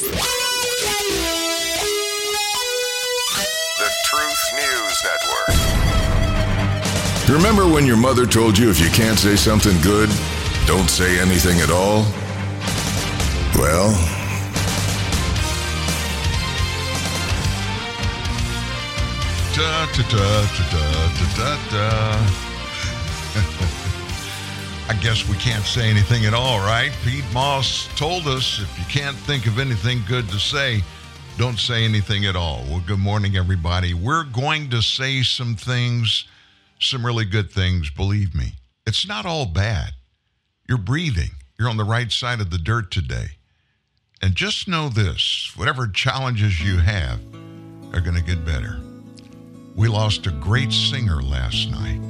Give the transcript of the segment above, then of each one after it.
The Truth News Network. Remember when your mother told you if you can't say something good, don't say anything at all? Well, Da, da, da, da, da, da, da. I guess we can't say anything at all, right? Pete Moss told us if you can't think of anything good to say, don't say anything at all. Well, good morning, everybody. We're going to say some things, some really good things, believe me. It's not all bad. You're breathing, you're on the right side of the dirt today. And just know this whatever challenges you have are going to get better. We lost a great singer last night,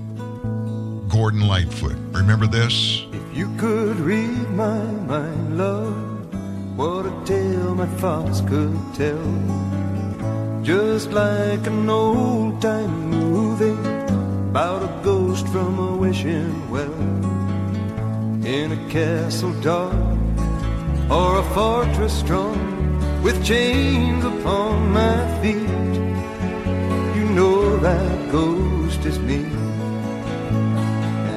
Gordon Lightfoot. Remember this? If you could read my mind, love, what a tale my thoughts could tell. Just like an old time movie about a ghost from a wishing well. In a castle dark or a fortress strong with chains upon my feet. You know that ghost is me.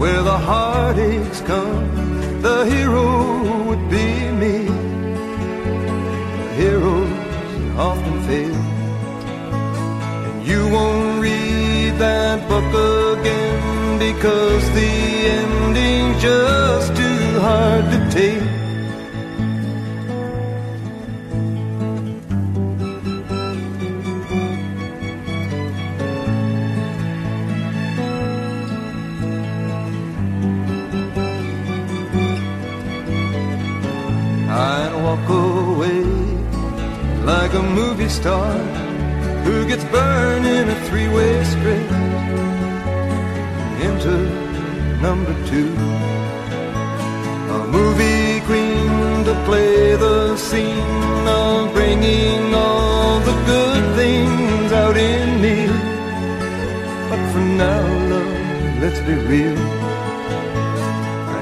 where the heartaches come, the hero would be me. The heroes often fail, and you won't read that book again because the ending's just too hard to take. Walk away like a movie star who gets burned in a three-way straight into number two. A movie queen to play the scene of bringing all the good things out in me. But for now, love, let's be real.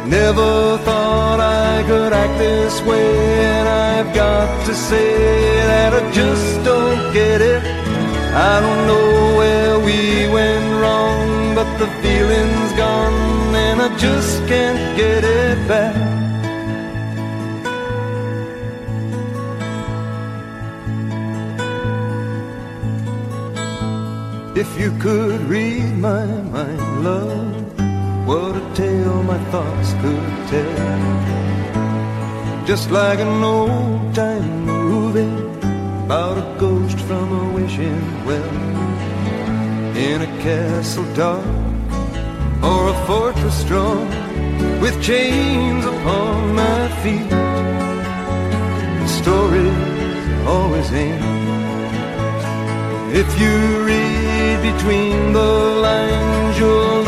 Never thought I could act this way, and I've got to say that I just don't get it. I don't know where we went wrong, but the feeling's gone, and I just can't get it back. If you could read my mind, love, what a tale my thoughts could tell. Just like an old time movie about a ghost from a wishing well. In a castle dark or a fortress strong with chains upon my feet. Stories always end. If you read between the lines, you'll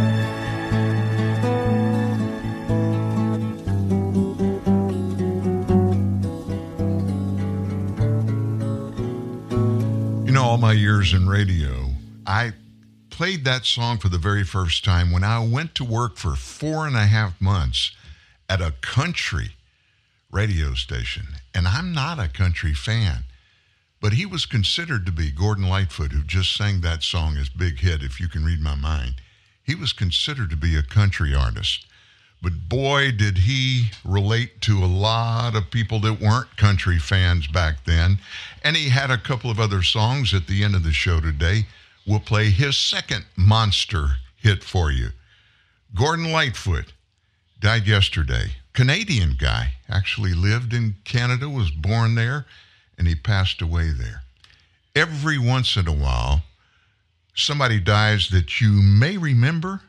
My years in radio, I played that song for the very first time when I went to work for four and a half months at a country radio station. And I'm not a country fan, but he was considered to be Gordon Lightfoot, who just sang that song as Big Hit, If You Can Read My Mind. He was considered to be a country artist. But boy, did he relate to a lot of people that weren't country fans back then. And he had a couple of other songs at the end of the show today. We'll play his second monster hit for you. Gordon Lightfoot died yesterday. Canadian guy, actually lived in Canada, was born there, and he passed away there. Every once in a while, somebody dies that you may remember,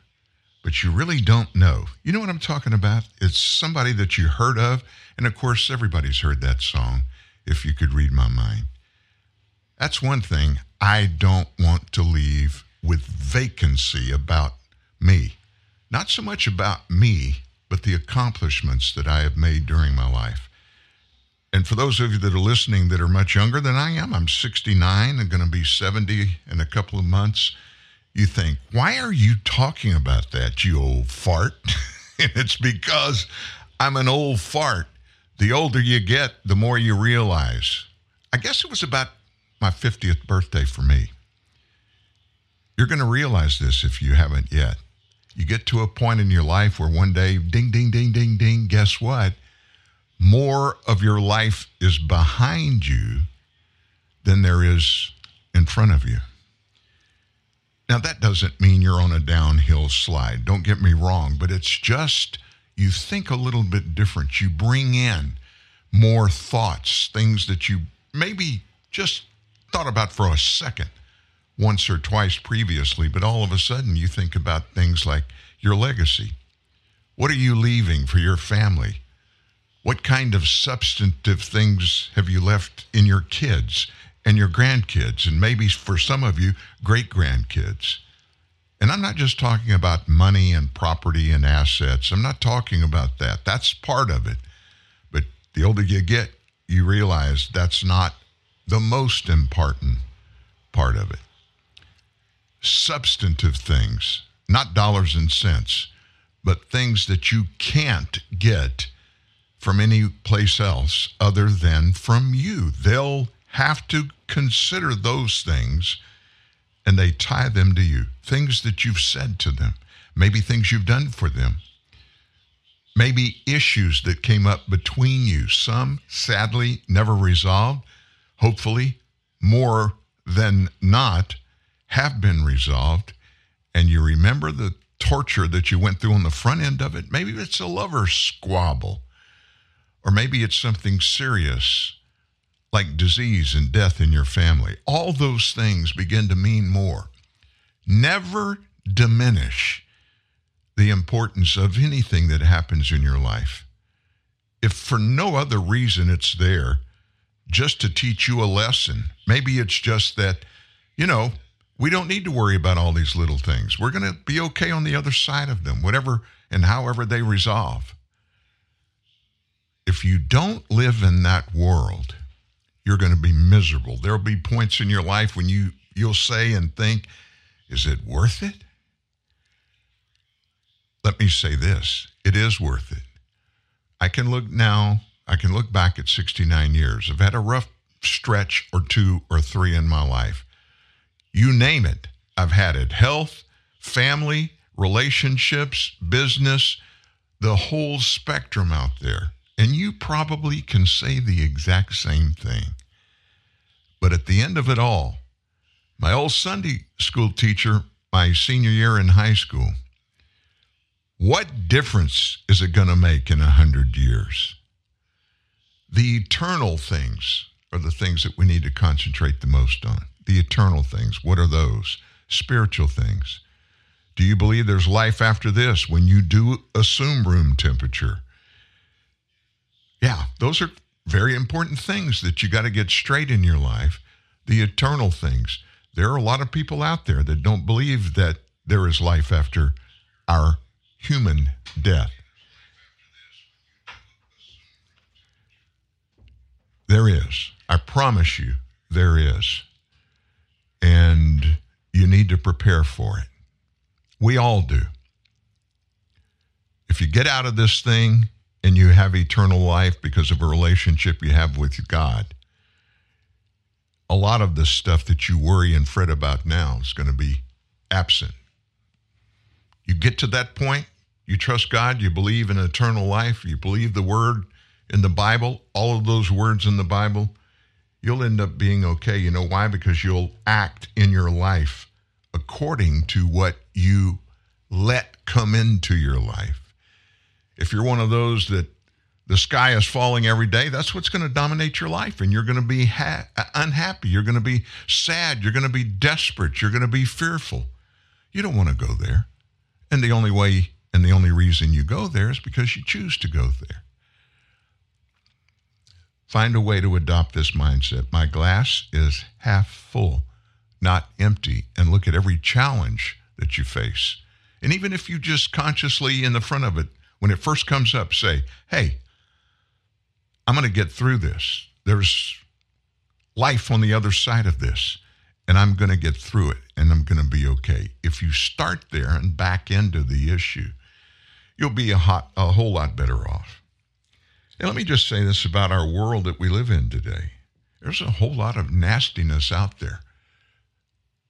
but you really don't know. You know what I'm talking about? It's somebody that you heard of, and of course, everybody's heard that song, If You Could Read My Mind. That's one thing I don't want to leave with vacancy about me. Not so much about me, but the accomplishments that I have made during my life. And for those of you that are listening that are much younger than I am, I'm 69 and going to be 70 in a couple of months. You think, why are you talking about that, you old fart? and it's because I'm an old fart. The older you get, the more you realize. I guess it was about my 50th birthday for me. You're going to realize this if you haven't yet. You get to a point in your life where one day, ding, ding, ding, ding, ding, guess what? More of your life is behind you than there is in front of you. Now, that doesn't mean you're on a downhill slide. Don't get me wrong, but it's just you think a little bit different. You bring in more thoughts, things that you maybe just thought about for a second once or twice previously, but all of a sudden you think about things like your legacy. What are you leaving for your family? What kind of substantive things have you left in your kids and your grandkids, and maybe for some of you, great grandkids? And I'm not just talking about money and property and assets. I'm not talking about that. That's part of it. But the older you get, you realize that's not the most important part of it substantive things, not dollars and cents, but things that you can't get from any place else other than from you. They'll have to consider those things and they tie them to you. Things that you've said to them, maybe things you've done for them, maybe issues that came up between you. Some, sadly, never resolved. Hopefully, more than not, have been resolved, and you remember the torture that you went through on the front end of it, maybe it's a lover squabble, or maybe it's something serious like disease and death in your family. All those things begin to mean more. Never diminish the importance of anything that happens in your life. If for no other reason it's there, just to teach you a lesson. Maybe it's just that, you know, we don't need to worry about all these little things. We're going to be okay on the other side of them, whatever and however they resolve. If you don't live in that world, you're going to be miserable. There'll be points in your life when you you'll say and think, is it worth it? Let me say this, it is worth it. I can look now, I can look back at 69 years. I've had a rough stretch or two or three in my life you name it. I've had it health, family, relationships, business, the whole spectrum out there. And you probably can say the exact same thing. But at the end of it all, my old Sunday school teacher, my senior year in high school, what difference is it going to make in a hundred years? The eternal things are the things that we need to concentrate the most on the eternal things. What are those? Spiritual things. Do you believe there's life after this when you do assume room temperature? Yeah, those are very important things that you got to get straight in your life. The eternal things. There are a lot of people out there that don't believe that there is life after our human death. There is. I promise you, there is and you need to prepare for it. We all do. If you get out of this thing and you have eternal life because of a relationship you have with God, a lot of the stuff that you worry and fret about now is going to be absent. You get to that point, you trust God, you believe in eternal life, you believe the word in the Bible, all of those words in the Bible, you'll end up being okay. You know why? Because you'll act in your life according to what you let come into your life. If you're one of those that the sky is falling every day, that's what's going to dominate your life. And you're going to be ha- uh, unhappy. You're going to be sad. You're going to be desperate. You're going to be fearful. You don't want to go there. And the only way and the only reason you go there is because you choose to go there. Find a way to adopt this mindset. My glass is half full, not empty. And look at every challenge that you face. And even if you just consciously in the front of it, when it first comes up, say, hey, I'm going to get through this. There's life on the other side of this, and I'm going to get through it, and I'm going to be okay. If you start there and back into the issue, you'll be a, hot, a whole lot better off. And let me just say this about our world that we live in today there's a whole lot of nastiness out there.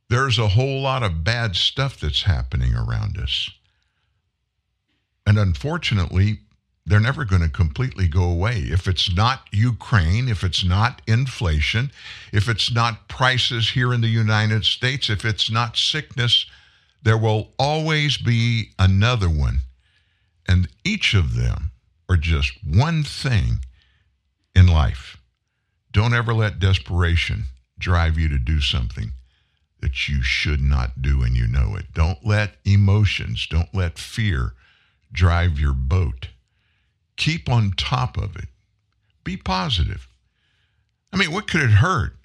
There's a whole lot of bad stuff that's happening around us. And unfortunately, they're never going to completely go away. If it's not Ukraine, if it's not inflation, if it's not prices here in the United States, if it's not sickness, there will always be another one. And each of them are just one thing in life. Don't ever let desperation drive you to do something that you should not do and you know it. Don't let emotions, don't let fear drive your boat. Keep on top of it. Be positive. I mean, what could it hurt?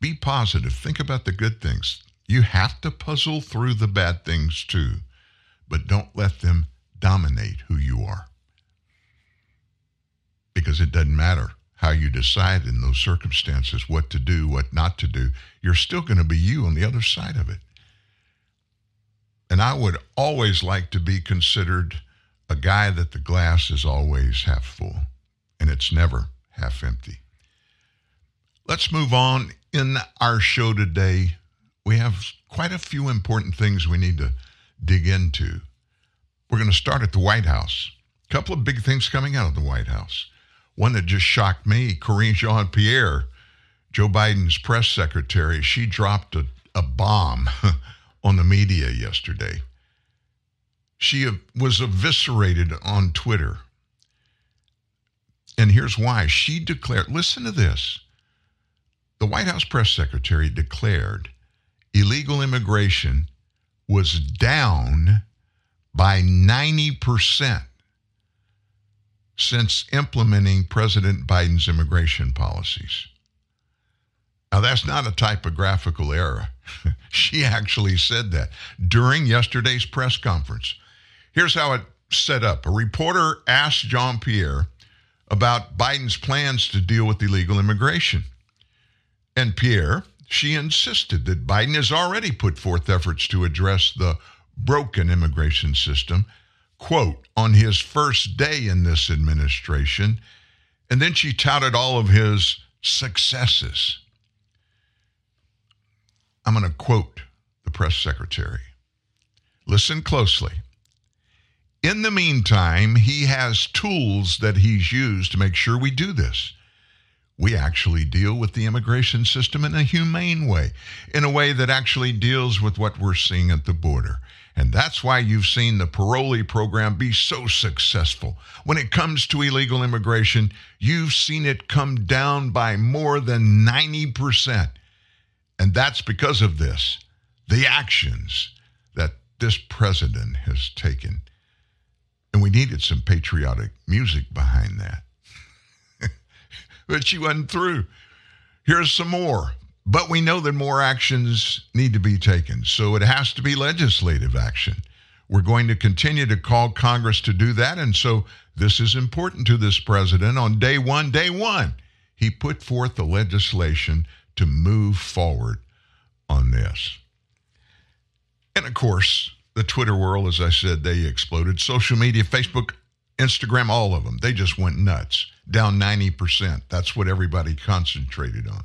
Be positive. Think about the good things. You have to puzzle through the bad things too, but don't let them dominate who you are. Because it doesn't matter how you decide in those circumstances what to do, what not to do. You're still going to be you on the other side of it. And I would always like to be considered a guy that the glass is always half full and it's never half empty. Let's move on. In our show today, we have quite a few important things we need to dig into. We're going to start at the White House. A couple of big things coming out of the White House. One that just shocked me Karine Jean Pierre, Joe Biden's press secretary, she dropped a, a bomb on the media yesterday. She was eviscerated on Twitter. And here's why. She declared, listen to this. The White House press secretary declared illegal immigration was down by 90% since implementing President Biden's immigration policies. Now, that's not a typographical error. she actually said that during yesterday's press conference. Here's how it set up a reporter asked Jean Pierre about Biden's plans to deal with illegal immigration. And Pierre, she insisted that Biden has already put forth efforts to address the broken immigration system, quote, on his first day in this administration. And then she touted all of his successes. I'm going to quote the press secretary. Listen closely. In the meantime, he has tools that he's used to make sure we do this. We actually deal with the immigration system in a humane way, in a way that actually deals with what we're seeing at the border. And that's why you've seen the parolee program be so successful. When it comes to illegal immigration, you've seen it come down by more than 90%. And that's because of this the actions that this president has taken. And we needed some patriotic music behind that. but she wasn't through. Here's some more. But we know that more actions need to be taken. So it has to be legislative action. We're going to continue to call Congress to do that. And so this is important to this president. On day one, day one, he put forth the legislation to move forward on this. And of course, the Twitter world, as I said, they exploded. Social media, Facebook, Instagram, all of them, they just went nuts, down 90%. That's what everybody concentrated on.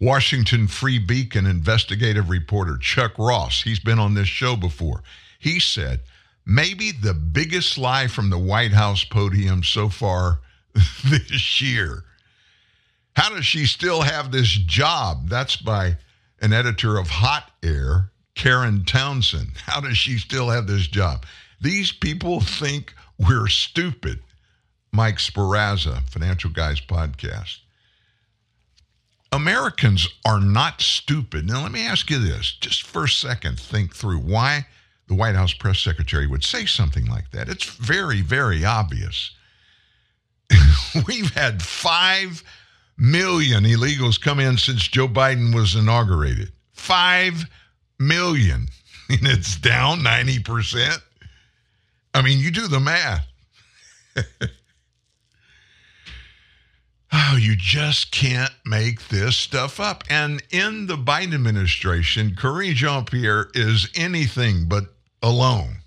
Washington Free Beacon investigative reporter Chuck Ross, he's been on this show before. He said maybe the biggest lie from the White House podium so far this year. How does she still have this job? That's by an editor of Hot Air, Karen Townsend. How does she still have this job? These people think we're stupid. Mike Sparazza, Financial Guys Podcast. Americans are not stupid. Now, let me ask you this just for a second, think through why the White House press secretary would say something like that. It's very, very obvious. We've had 5 million illegals come in since Joe Biden was inaugurated. 5 million. And it's down 90%. I mean, you do the math. oh, you just can't make this stuff up. And in the Biden administration, Karine Jean Pierre is anything but alone.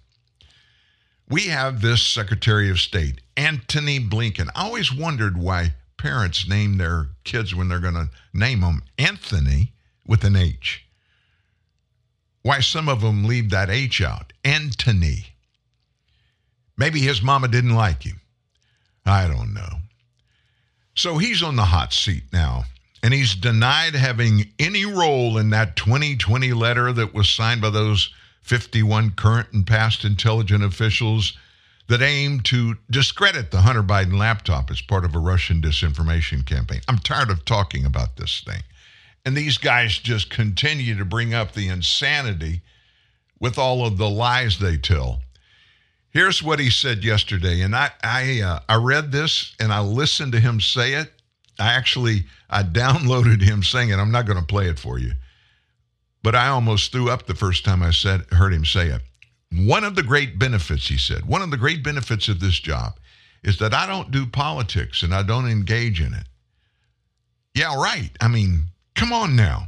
We have this Secretary of State, Antony Blinken. I always wondered why parents name their kids when they're going to name them Anthony with an H. Why some of them leave that H out. Antony. Maybe his mama didn't like him. I don't know. So he's on the hot seat now, and he's denied having any role in that 2020 letter that was signed by those 51 current and past intelligence officials that aimed to discredit the Hunter Biden laptop as part of a Russian disinformation campaign. I'm tired of talking about this thing. And these guys just continue to bring up the insanity with all of the lies they tell. Here's what he said yesterday, and I I uh, I read this and I listened to him say it. I actually I downloaded him saying it. I'm not going to play it for you, but I almost threw up the first time I said heard him say it. One of the great benefits, he said, one of the great benefits of this job is that I don't do politics and I don't engage in it. Yeah, right. I mean, come on now.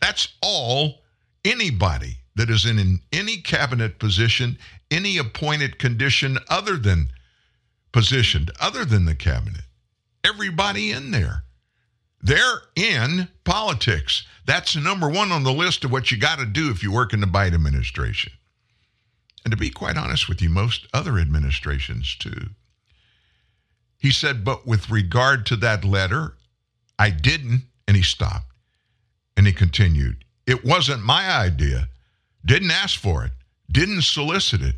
That's all anybody that is in any cabinet position, any appointed condition other than positioned, other than the cabinet. Everybody in there. They're in politics. That's number one on the list of what you got to do if you work in the Biden administration. And to be quite honest with you, most other administrations too. He said, but with regard to that letter, I didn't, and he stopped. And he continued, it wasn't my idea didn't ask for it, didn't solicit it.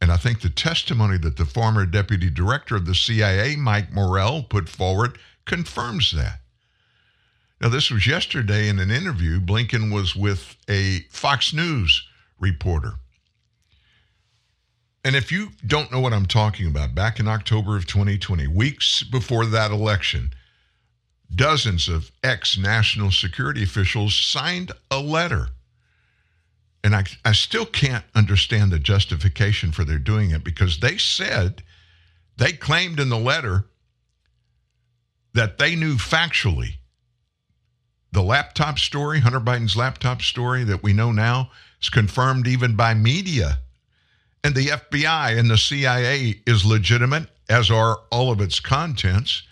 And I think the testimony that the former deputy director of the CIA, Mike Morrell, put forward confirms that. Now, this was yesterday in an interview. Blinken was with a Fox News reporter. And if you don't know what I'm talking about, back in October of 2020, weeks before that election, dozens of ex national security officials signed a letter and I, I still can't understand the justification for their doing it because they said, they claimed in the letter that they knew factually the laptop story, Hunter Biden's laptop story that we know now, is confirmed even by media. And the FBI and the CIA is legitimate, as are all of its contents.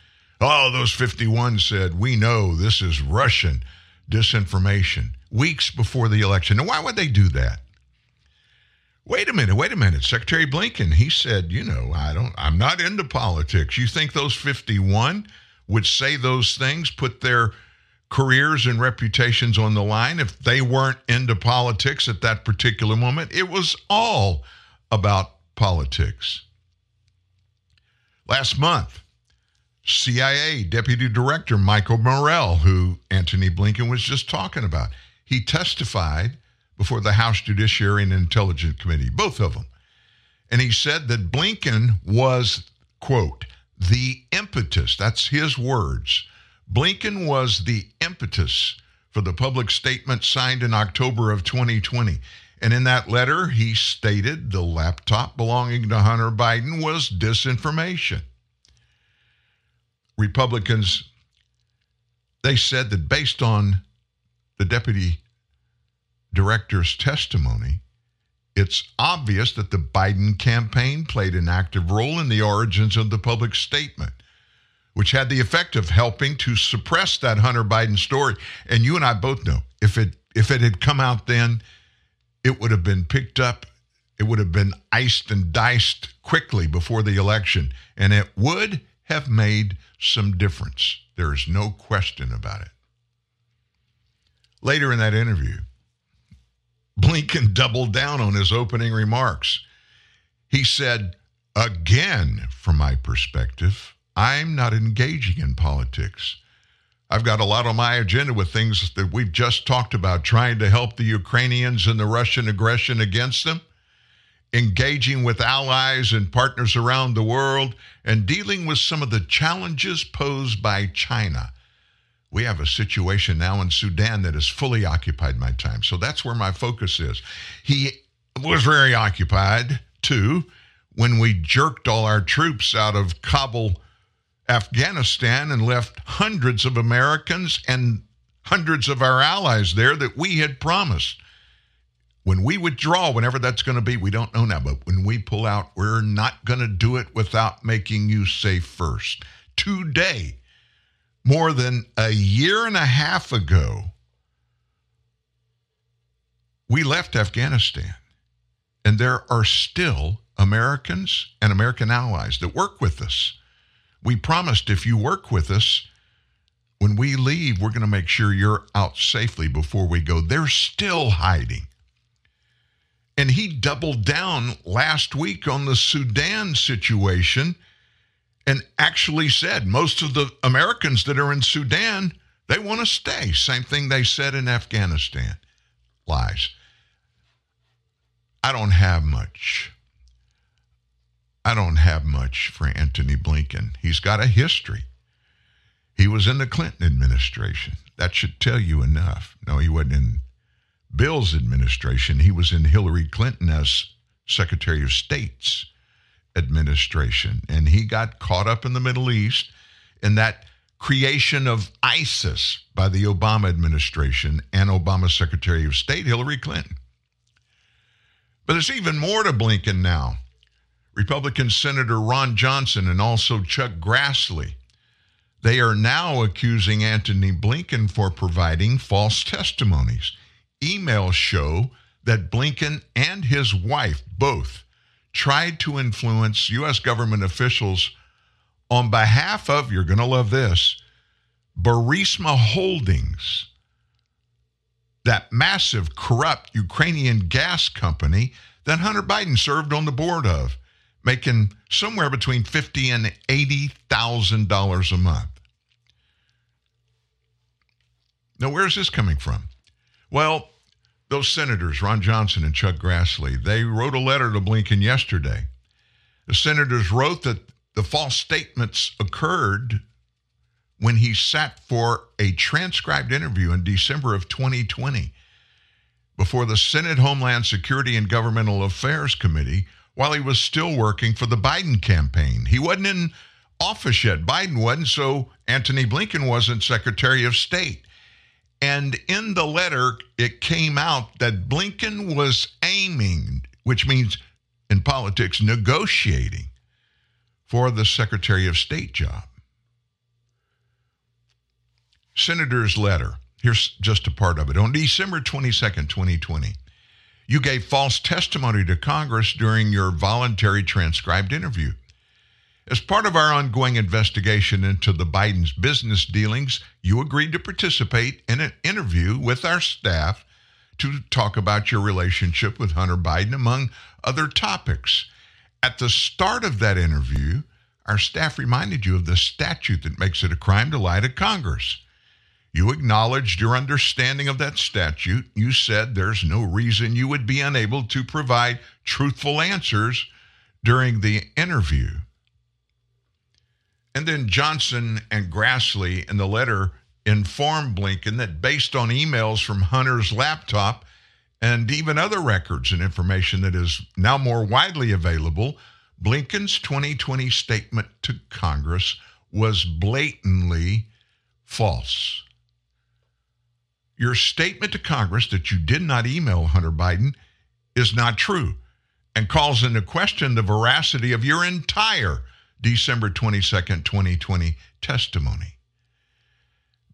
Oh, those 51 said, we know this is Russian disinformation weeks before the election. Now, why would they do that? Wait a minute, wait a minute. Secretary Blinken, he said, you know, I don't, I'm not into politics. You think those 51 would say those things, put their careers and reputations on the line if they weren't into politics at that particular moment? It was all about politics. Last month, CIA Deputy Director Michael Morrell, who Antony Blinken was just talking about, he testified before the House Judiciary and Intelligence Committee, both of them. And he said that Blinken was, quote, the impetus, that's his words. Blinken was the impetus for the public statement signed in October of 2020. And in that letter, he stated the laptop belonging to Hunter Biden was disinformation. Republicans, they said that based on the deputy director's testimony, it's obvious that the Biden campaign played an active role in the origins of the public statement, which had the effect of helping to suppress that Hunter Biden story. And you and I both know if it if it had come out then, it would have been picked up it would have been iced and diced quickly before the election, and it would have made some difference. There is no question about it. Later in that interview, Blinken doubled down on his opening remarks. He said, Again, from my perspective, I'm not engaging in politics. I've got a lot on my agenda with things that we've just talked about, trying to help the Ukrainians and the Russian aggression against them, engaging with allies and partners around the world, and dealing with some of the challenges posed by China. We have a situation now in Sudan that has fully occupied my time. So that's where my focus is. He was very occupied, too, when we jerked all our troops out of Kabul, Afghanistan, and left hundreds of Americans and hundreds of our allies there that we had promised. When we withdraw, whenever that's going to be, we don't know now, but when we pull out, we're not going to do it without making you safe first. Today, more than a year and a half ago, we left Afghanistan, and there are still Americans and American allies that work with us. We promised if you work with us, when we leave, we're going to make sure you're out safely before we go. They're still hiding. And he doubled down last week on the Sudan situation and actually said most of the Americans that are in Sudan, they want to stay. Same thing they said in Afghanistan. Lies. I don't have much. I don't have much for Antony Blinken. He's got a history. He was in the Clinton administration. That should tell you enough. No, he wasn't in Bill's administration. He was in Hillary Clinton as Secretary of State's administration. And he got caught up in the Middle East in that creation of ISIS by the Obama administration and Obama Secretary of State, Hillary Clinton. But there's even more to Blinken now. Republican Senator Ron Johnson and also Chuck Grassley. They are now accusing Antony Blinken for providing false testimonies. Emails show that Blinken and his wife both tried to influence U.S. government officials on behalf of, you're going to love this, Burisma Holdings, that massive corrupt Ukrainian gas company that Hunter Biden served on the board of making somewhere between fifty and eighty thousand dollars a month. Now, where's this coming from? Well, those senators, Ron Johnson and Chuck Grassley, they wrote a letter to Blinken yesterday. The senators wrote that the false statements occurred when he sat for a transcribed interview in December of 2020 before the Senate Homeland Security and Governmental Affairs Committee while he was still working for the Biden campaign. He wasn't in office yet. Biden wasn't, so Antony Blinken wasn't Secretary of State. And in the letter, it came out that Blinken was aiming, which means in politics, negotiating for the Secretary of State job. Senator's letter, here's just a part of it. On December 22nd, 2020, you gave false testimony to Congress during your voluntary transcribed interview. As part of our ongoing investigation into the Biden's business dealings, you agreed to participate in an interview with our staff to talk about your relationship with Hunter Biden, among other topics. At the start of that interview, our staff reminded you of the statute that makes it a crime to lie to Congress. You acknowledged your understanding of that statute. You said there's no reason you would be unable to provide truthful answers during the interview. And then Johnson and Grassley in the letter informed Blinken that based on emails from Hunter's laptop and even other records and information that is now more widely available, Blinken's 2020 statement to Congress was blatantly false. Your statement to Congress that you did not email Hunter Biden is not true and calls into question the veracity of your entire December 22nd, 2020 testimony.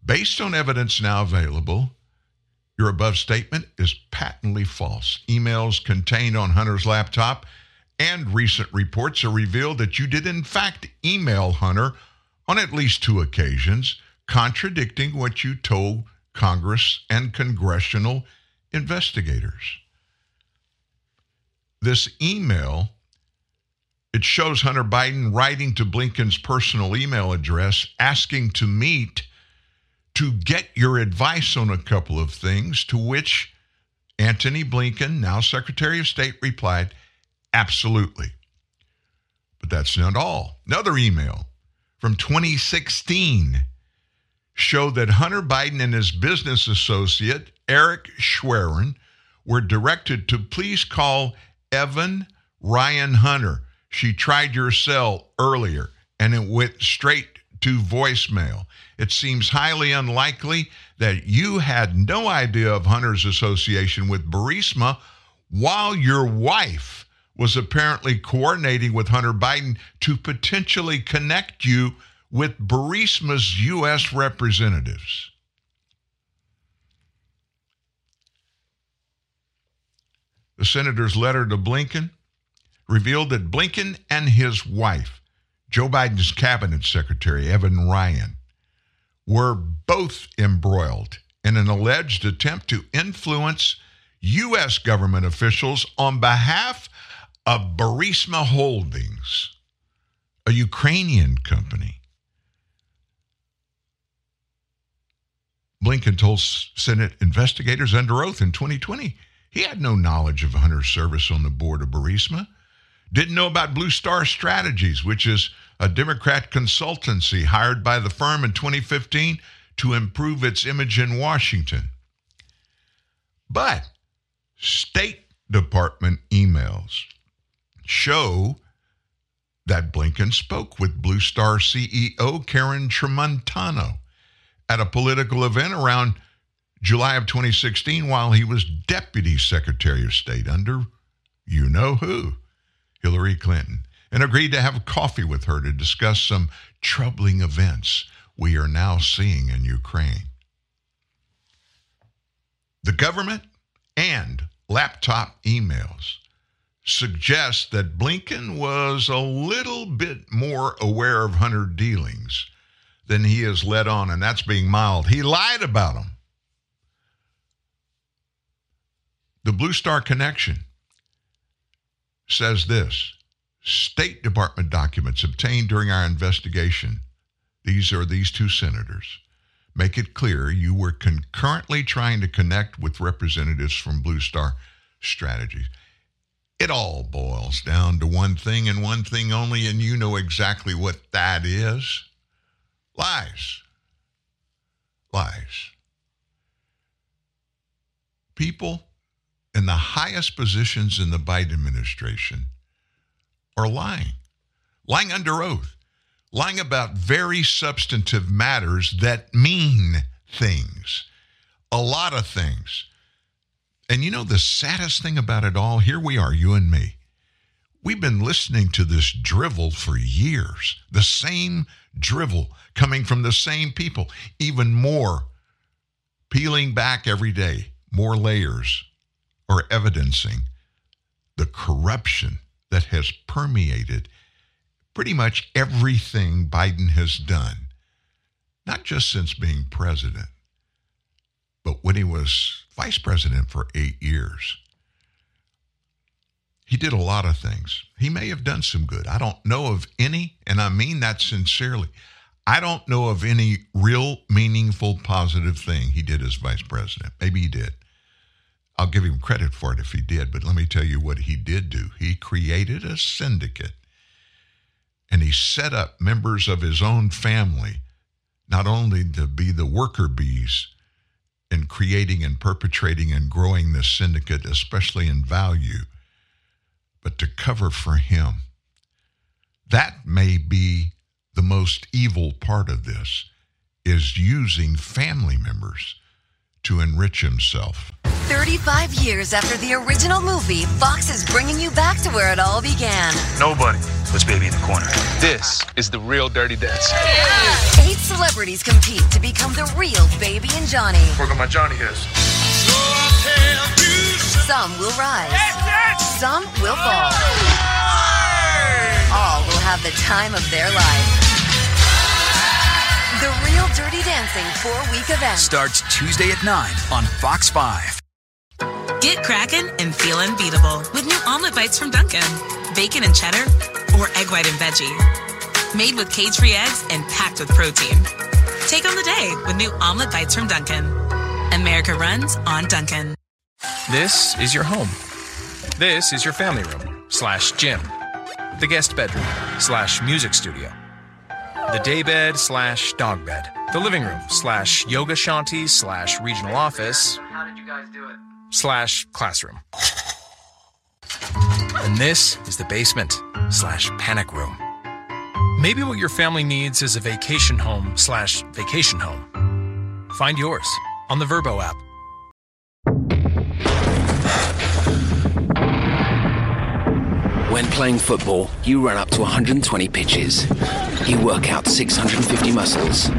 Based on evidence now available, Your above statement is patently false. Emails contained on Hunter's laptop and recent reports have revealed that you did, in fact, email Hunter on at least two occasions, contradicting what you told Congress and congressional investigators. This email it shows Hunter Biden writing to Blinken's personal email address asking to meet to get your advice on a couple of things, to which Antony Blinken, now Secretary of State, replied, Absolutely. But that's not all. Another email from 2016 showed that Hunter Biden and his business associate, Eric Schwerin, were directed to please call Evan Ryan Hunter. She tried your cell earlier and it went straight to voicemail. It seems highly unlikely that you had no idea of Hunter's association with Burisma while your wife was apparently coordinating with Hunter Biden to potentially connect you with Burisma's U.S. representatives. The senator's letter to Blinken revealed that Blinken and his wife, Joe Biden's cabinet secretary, Evan Ryan, were both embroiled in an alleged attempt to influence U.S. government officials on behalf of Burisma Holdings, a Ukrainian company. Blinken told Senate investigators under oath in 2020 he had no knowledge of Hunter's service on the board of Burisma. Didn't know about Blue Star Strategies, which is a Democrat consultancy hired by the firm in 2015 to improve its image in Washington. But State Department emails show that Blinken spoke with Blue Star CEO Karen Tramontano at a political event around July of 2016 while he was Deputy Secretary of State under you know who, Hillary Clinton, and agreed to have coffee with her to discuss some troubling events we are now seeing in Ukraine. The government and laptop emails suggest that Blinken was a little bit more aware of Hunter dealings than he has led on, and that's being mild. He lied about them. The Blue Star Connection says this State Department documents obtained during our investigation, these are these two senators, make it clear you were concurrently trying to connect with representatives from Blue Star Strategies. It all boils down to one thing and one thing only, and you know exactly what that is lies. Lies. People in the highest positions in the Biden administration are lying, lying under oath, lying about very substantive matters that mean things, a lot of things. And you know, the saddest thing about it all, here we are, you and me. We've been listening to this drivel for years, the same drivel coming from the same people, even more, peeling back every day, more layers are evidencing the corruption that has permeated pretty much everything Biden has done, not just since being president, but when he was vice president for eight years. He did a lot of things. He may have done some good. I don't know of any, and I mean that sincerely. I don't know of any real, meaningful, positive thing he did as vice president. Maybe he did. I'll give him credit for it if he did, but let me tell you what he did do. He created a syndicate and he set up members of his own family not only to be the worker bees in creating and perpetrating and growing this syndicate, especially in value, but to cover for him. That may be the most evil part of this is using family members to enrich himself. 35 years after the original movie, Fox is bringing you back to where it all began. Nobody puts baby in the corner. This is the real Dirty Dance. Eight celebrities compete to become the real Baby and Johnny. Work on my Johnny hairs. Some will rise. Some will fall. All will have the time of their life. The Real Dirty Dancing four week event. Starts Tuesday at 9 on Fox 5. Get cracking and feel unbeatable with new omelet bites from Dunkin'. Bacon and cheddar or egg white and veggie. Made with cage-free eggs and packed with protein. Take on the day with new omelet bites from Dunkin'. America runs on Dunkin'. This is your home. This is your family room slash gym. The guest bedroom slash music studio. The daybed slash dog bed. The living room slash yoga shanty slash regional office. How did you guys do it? Slash classroom. And this is the basement slash panic room. Maybe what your family needs is a vacation home slash vacation home. Find yours on the Vrbo app. When playing football, you run up to 120 pitches. You work out 650 muscles.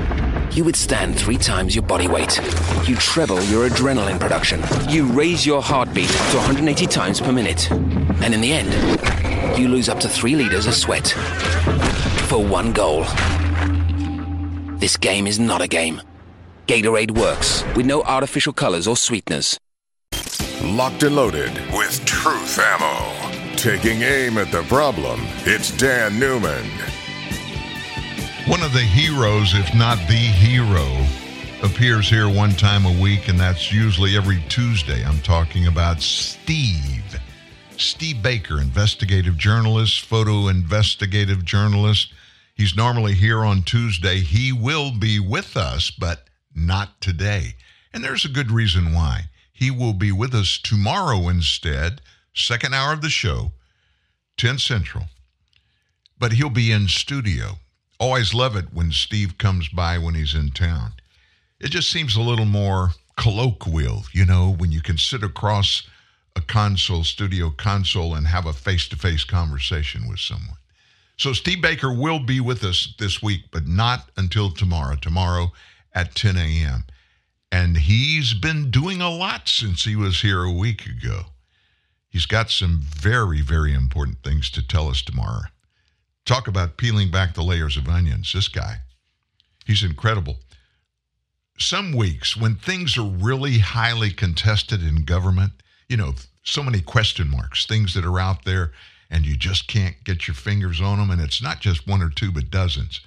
You withstand three times your body weight. You treble your adrenaline production. You raise your heartbeat to 180 times per minute. And in the end, you lose up to three liters of sweat. For one goal. This game is not a game. Gatorade works with no artificial colors or sweeteners. Locked and loaded with truth ammo. Taking aim at the problem, it's Dan Newman. One of the heroes, if not the hero, appears here one time a week, and that's usually every Tuesday. I'm talking about Steve. Steve Baker, investigative journalist, photo investigative journalist. He's normally here on Tuesday. He will be with us, but not today. And there's a good reason why. He will be with us tomorrow instead, second hour of the show, 10 Central. But he'll be in studio. Always love it when Steve comes by when he's in town. It just seems a little more colloquial, you know, when you can sit across a console, studio console, and have a face to face conversation with someone. So Steve Baker will be with us this week, but not until tomorrow. Tomorrow at 10 a.m. And he's been doing a lot since he was here a week ago. He's got some very, very important things to tell us tomorrow. Talk about peeling back the layers of onions. This guy, he's incredible. Some weeks when things are really highly contested in government, you know, so many question marks, things that are out there, and you just can't get your fingers on them. And it's not just one or two, but dozens.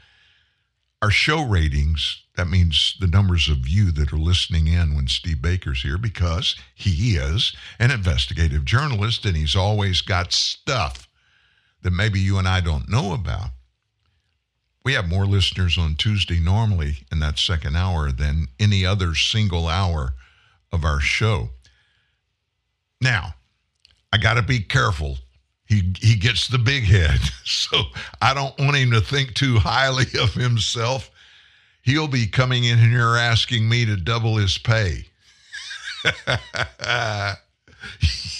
Our show ratings, that means the numbers of you that are listening in when Steve Baker's here, because he is an investigative journalist and he's always got stuff that maybe you and I don't know about. We have more listeners on Tuesday normally in that second hour than any other single hour of our show. Now, I got to be careful. He he gets the big head, so I don't want him to think too highly of himself. He'll be coming in here asking me to double his pay.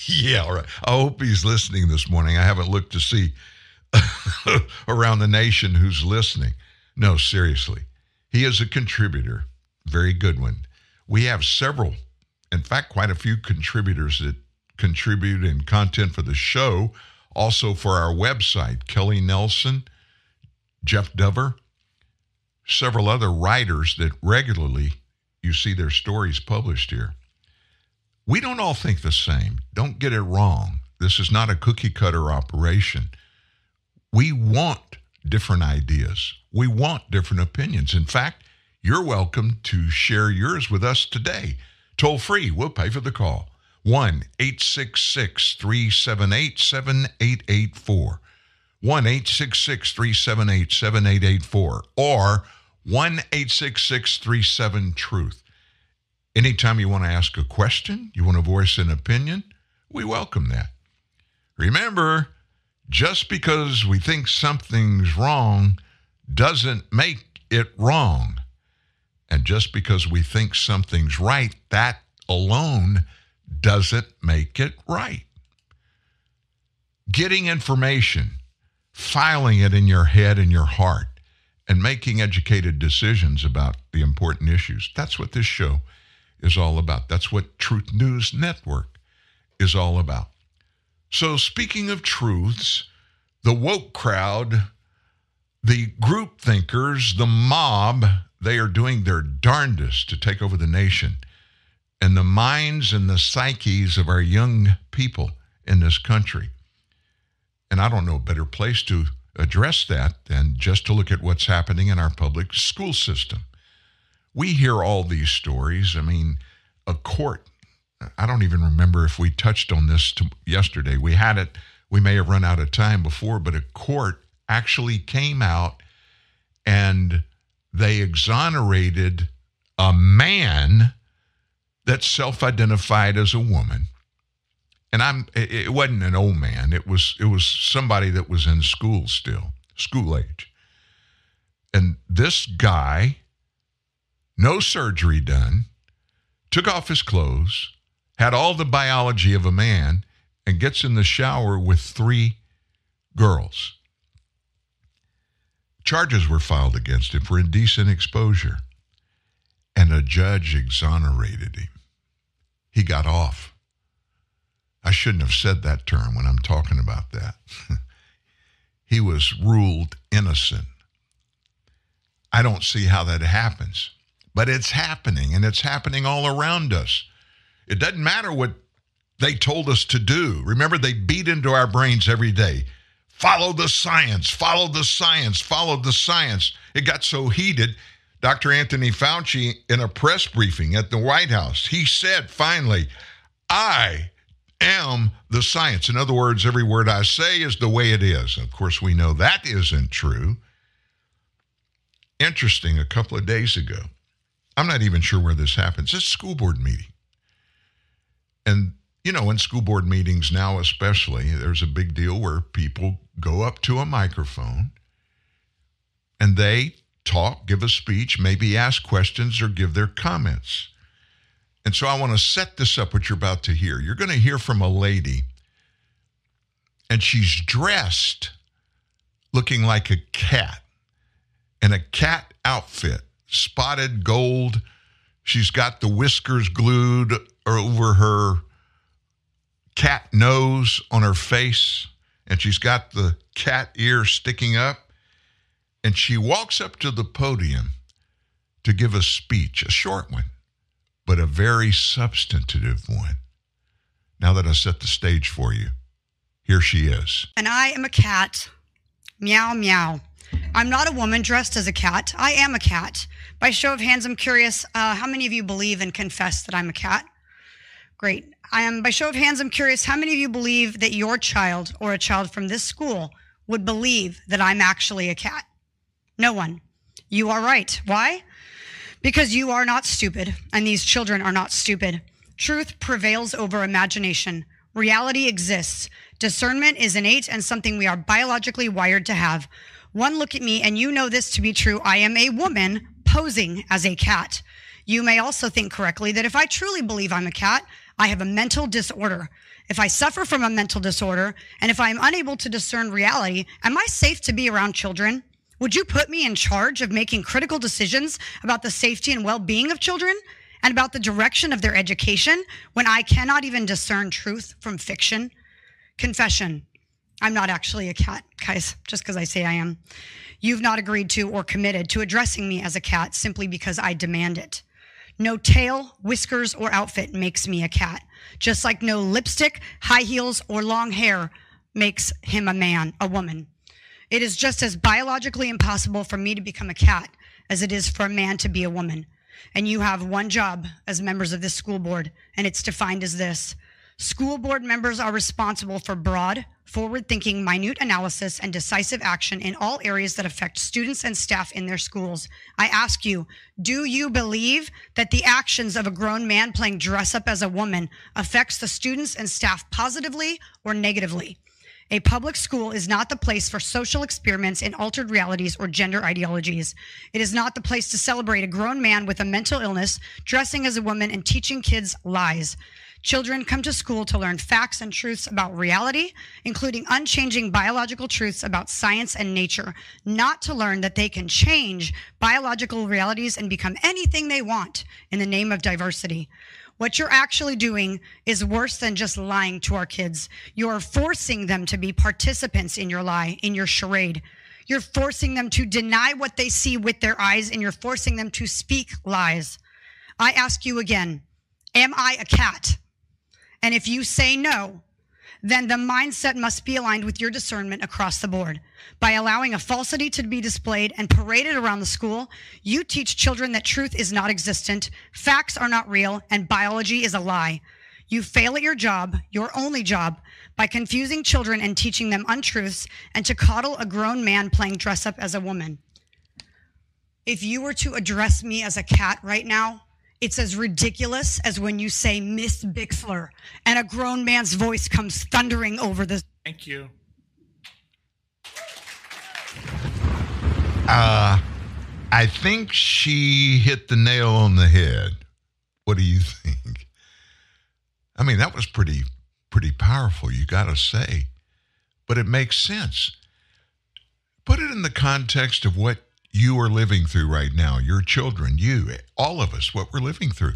yeah, all right. I hope he's listening this morning. I haven't looked to see around the nation who's listening. No, seriously. He is a contributor, very good one. We have several, in fact, quite a few contributors that contribute in content for the show, also for our website. Kelly Nelson, Jeff Dover, several other writers that regularly you see their stories published here. We don't all think the same. Don't get it wrong. This is not a cookie cutter operation. We want different ideas. We want different opinions. In fact, you're welcome to share yours with us today. Toll free, we'll pay for the call. 1 866 378 7884. 1 866 378 7884. Or 1 866 37 Truth. Anytime you want to ask a question, you want to voice an opinion, we welcome that. Remember, just because we think something's wrong doesn't make it wrong. And just because we think something's right, that alone doesn't make it right. Getting information, filing it in your head and your heart, and making educated decisions about the important issues. That's what this show is all about. That's what Truth News Network is all about. So, speaking of truths, the woke crowd, the group thinkers, the mob, they are doing their darndest to take over the nation and the minds and the psyches of our young people in this country. And I don't know a better place to address that than just to look at what's happening in our public school system. We hear all these stories. I mean, a court, I don't even remember if we touched on this to, yesterday. We had it, we may have run out of time before, but a court actually came out and they exonerated a man that self identified as a woman and I'm it wasn't an old man. It was it was somebody that was in school still, school age. And this guy, no surgery done, took off his clothes, had all the biology of a man, and gets in the shower with three girls. Charges were filed against him for indecent exposure, and a judge exonerated him. He got off. I shouldn't have said that term when I'm talking about that. he was ruled innocent. I don't see how that happens, but it's happening and it's happening all around us. It doesn't matter what they told us to do. Remember, they beat into our brains every day. Follow the science, follow the science, follow the science. It got so heated. Dr. Anthony Fauci, in a press briefing at the White House, he said finally, I am the science. In other words, every word I say is the way it is. Of course, we know that isn't true. Interesting, a couple of days ago, I'm not even sure where this happens. It's a school board meeting. And, you know, in school board meetings now, especially, there's a big deal where people go up to a microphone and they talk, give a speech, maybe ask questions or give their comments. And so I want to set this up, what you're about to hear. You're going to hear from a lady, and she's dressed looking like a cat in a cat outfit, spotted gold. She's got the whiskers glued over her cat nose on her face, and she's got the cat ear sticking up. And she walks up to the podium to give a speech, a short one but a very substantive one. Now that I set the stage for you, here she is. And I am a cat. Meow, meow. I'm not a woman dressed as a cat. I am a cat. By show of hands, I'm curious uh, how many of you believe and confess that I'm a cat? Great. I am, by show of hands, I'm curious how many of you believe that your child or a child from this school would believe that I'm actually a cat? No one. You are right. Why? Because you are not stupid, and these children are not stupid. Truth prevails over imagination. Reality exists. Discernment is innate and something we are biologically wired to have. One look at me, and you know this to be true. I am a woman posing as a cat. You may also think correctly that if I truly believe I'm a cat, I have a mental disorder. If I suffer from a mental disorder, and if I am unable to discern reality, am I safe to be around children? Would you put me in charge of making critical decisions about the safety and well being of children and about the direction of their education when I cannot even discern truth from fiction? Confession I'm not actually a cat, guys, just because I say I am. You've not agreed to or committed to addressing me as a cat simply because I demand it. No tail, whiskers, or outfit makes me a cat, just like no lipstick, high heels, or long hair makes him a man, a woman. It is just as biologically impossible for me to become a cat as it is for a man to be a woman. And you have one job as members of this school board, and it's defined as this. School board members are responsible for broad, forward thinking, minute analysis and decisive action in all areas that affect students and staff in their schools. I ask you, do you believe that the actions of a grown man playing dress up as a woman affects the students and staff positively or negatively? A public school is not the place for social experiments in altered realities or gender ideologies. It is not the place to celebrate a grown man with a mental illness, dressing as a woman, and teaching kids lies. Children come to school to learn facts and truths about reality, including unchanging biological truths about science and nature, not to learn that they can change biological realities and become anything they want in the name of diversity. What you're actually doing is worse than just lying to our kids. You're forcing them to be participants in your lie, in your charade. You're forcing them to deny what they see with their eyes, and you're forcing them to speak lies. I ask you again Am I a cat? And if you say no, then the mindset must be aligned with your discernment across the board. By allowing a falsity to be displayed and paraded around the school, you teach children that truth is not existent, facts are not real, and biology is a lie. You fail at your job, your only job, by confusing children and teaching them untruths and to coddle a grown man playing dress up as a woman. If you were to address me as a cat right now, it's as ridiculous as when you say Miss Bixler and a grown man's voice comes thundering over the. Thank you. Uh, I think she hit the nail on the head. What do you think? I mean, that was pretty pretty powerful, you got to say. But it makes sense. Put it in the context of what you are living through right now, your children, you, all of us, what we're living through.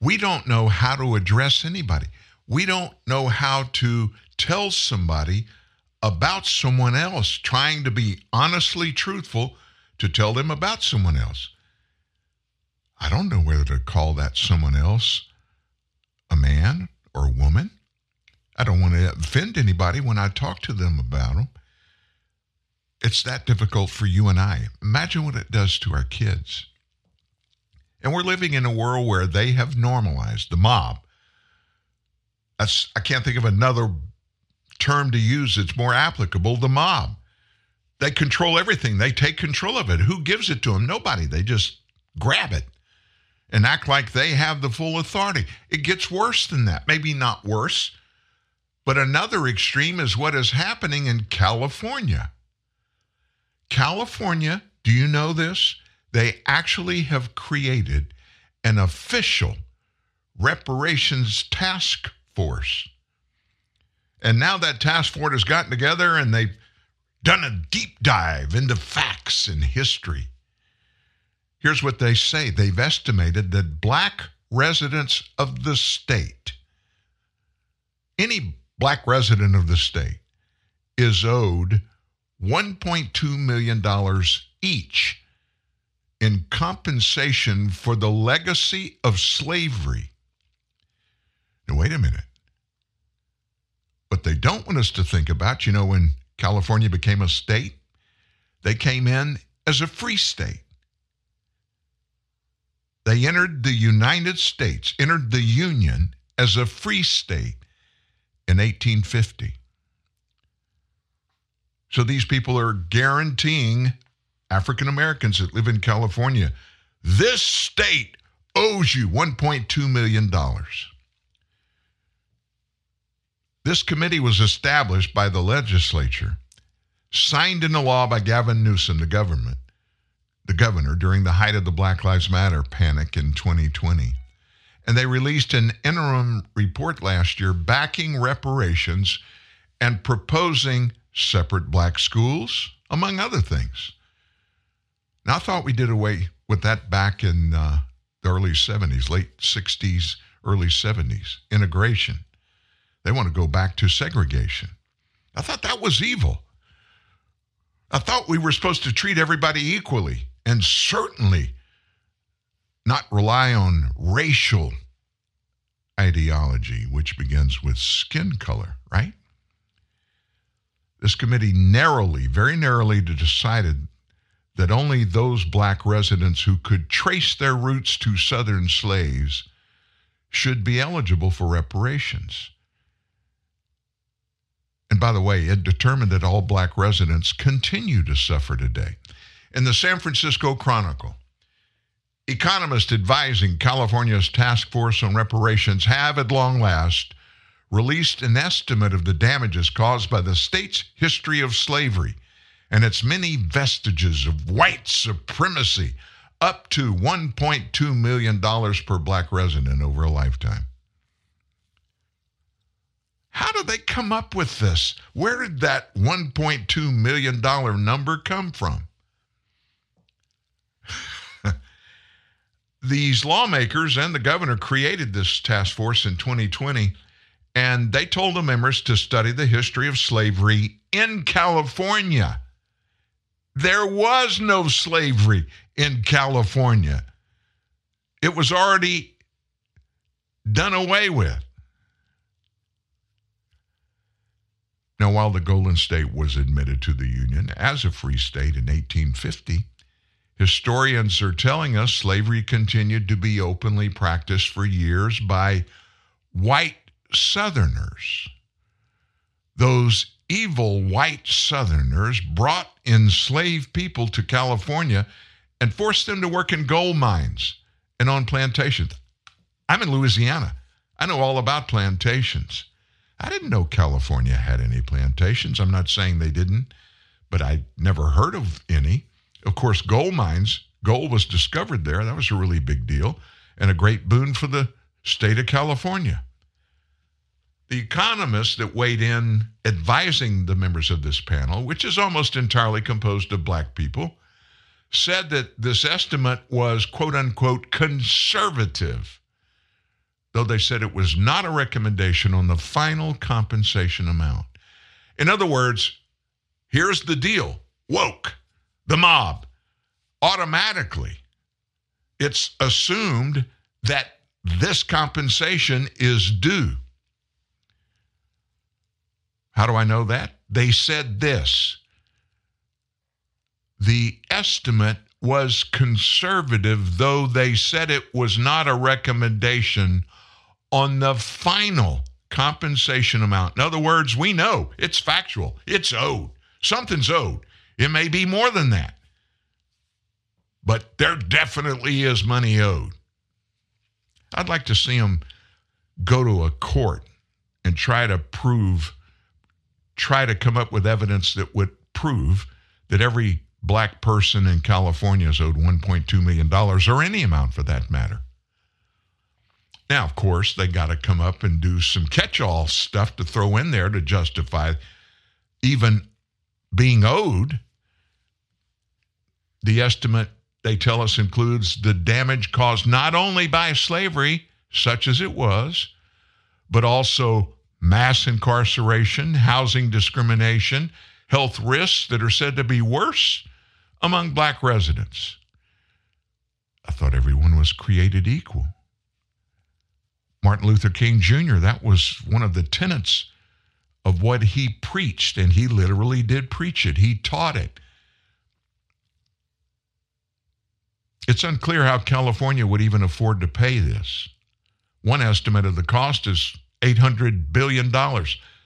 We don't know how to address anybody. We don't know how to tell somebody about someone else, trying to be honestly truthful to tell them about someone else. I don't know whether to call that someone else a man or a woman. I don't want to offend anybody when I talk to them about them. It's that difficult for you and I. Imagine what it does to our kids. And we're living in a world where they have normalized the mob. That's I can't think of another term to use that's more applicable. The mob. They control everything. They take control of it. Who gives it to them? Nobody. They just grab it and act like they have the full authority. It gets worse than that. Maybe not worse, but another extreme is what is happening in California. California, do you know this? They actually have created an official reparations task force. And now that task force has gotten together and they've done a deep dive into facts and history. Here's what they say they've estimated that black residents of the state, any black resident of the state, is owed $1.2 million each in compensation for the legacy of slavery. Now, wait a minute. What they don't want us to think about, you know, when California became a state, they came in as a free state. They entered the United States, entered the Union as a free state in 1850. So these people are guaranteeing African Americans that live in California this state owes you $1.2 million. This committee was established by the legislature, signed into law by Gavin Newsom, the government, the governor, during the height of the Black Lives Matter panic in 2020. And they released an interim report last year backing reparations and proposing separate black schools, among other things. Now, I thought we did away with that back in uh, the early 70s, late 60s, early 70s, integration. They want to go back to segregation. I thought that was evil. I thought we were supposed to treat everybody equally and certainly not rely on racial ideology, which begins with skin color, right? This committee narrowly, very narrowly, decided that only those black residents who could trace their roots to Southern slaves should be eligible for reparations. And by the way, it determined that all black residents continue to suffer today. In the San Francisco Chronicle, economists advising California's task force on reparations have, at long last, released an estimate of the damages caused by the state's history of slavery and its many vestiges of white supremacy, up to $1.2 million per black resident over a lifetime. How did they come up with this? Where did that $1.2 million number come from? These lawmakers and the governor created this task force in 2020, and they told the members to study the history of slavery in California. There was no slavery in California. It was already done away with. Now, while the Golden State was admitted to the Union as a free state in 1850, historians are telling us slavery continued to be openly practiced for years by white Southerners. Those evil white Southerners brought enslaved people to California and forced them to work in gold mines and on plantations. I'm in Louisiana. I know all about plantations. I didn't know California had any plantations. I'm not saying they didn't, but I never heard of any. Of course, gold mines, gold was discovered there. That was a really big deal and a great boon for the state of California. The economists that weighed in advising the members of this panel, which is almost entirely composed of black people, said that this estimate was quote unquote conservative, though they said it was not a recommendation on the final compensation amount. In other words, here's the deal woke, the mob, automatically, it's assumed that this compensation is due. How do I know that? They said this the estimate was conservative, though they said it was not a recommendation on the final compensation amount. In other words, we know it's factual, it's owed. Something's owed. It may be more than that, but there definitely is money owed. I'd like to see them go to a court and try to prove, try to come up with evidence that would prove that every black person in California is owed $1.2 million, or any amount for that matter. Now, of course, they got to come up and do some catch all stuff to throw in there to justify even being owed. The estimate, they tell us, includes the damage caused not only by slavery, such as it was, but also mass incarceration, housing discrimination, health risks that are said to be worse among black residents. I thought everyone was created equal. Martin Luther King Jr., that was one of the tenets of what he preached, and he literally did preach it. He taught it. It's unclear how California would even afford to pay this. One estimate of the cost is $800 billion,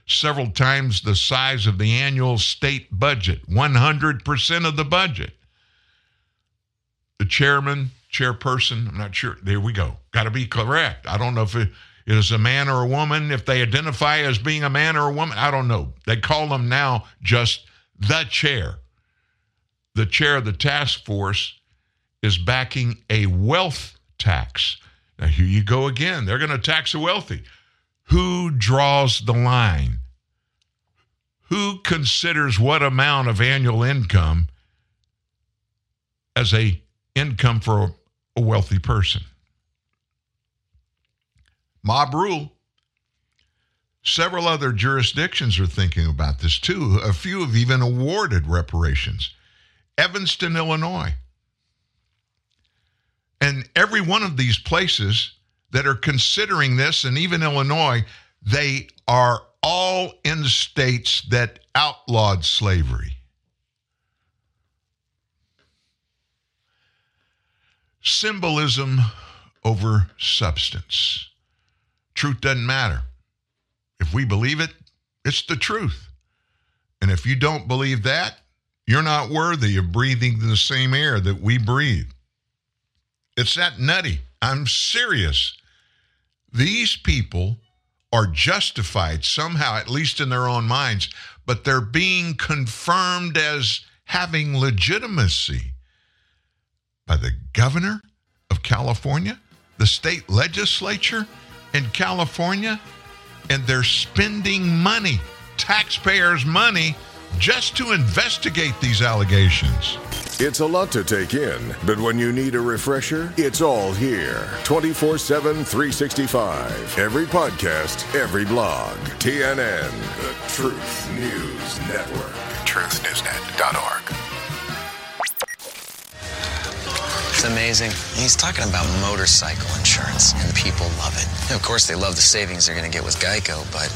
several times the size of the annual state budget, 100% of the budget. The chairman, chairperson, I'm not sure. There we go. Got to be correct. I don't know if it is a man or a woman, if they identify as being a man or a woman. I don't know. They call them now just the chair. The chair of the task force is backing a wealth tax. Now, here you go again. They're going to tax the wealthy. Who draws the line? Who considers what amount of annual income as a income for a, wealthy person? Mob rule. Several other jurisdictions are thinking about this too. A few have even awarded reparations. Evanston, Illinois. And every one of these places that are considering this, and even Illinois, they are all in states that outlawed slavery. Symbolism over substance. Truth doesn't matter. If we believe it, it's the truth. And if you don't believe that, you're not worthy of breathing the same air that we breathe. It's that nutty. I'm serious. These people are justified somehow, at least in their own minds, but they're being confirmed as having legitimacy by the governor of California, the state legislature in California, and they're spending money, taxpayers' money, just to investigate these allegations. It's a lot to take in, but when you need a refresher, it's all here. 24 7, 365. Every podcast, every blog. TNN, the Truth News Network. TruthNewsNet.org. It's amazing. He's talking about motorcycle insurance, and people love it. of course, they love the savings they're going to get with Geico, but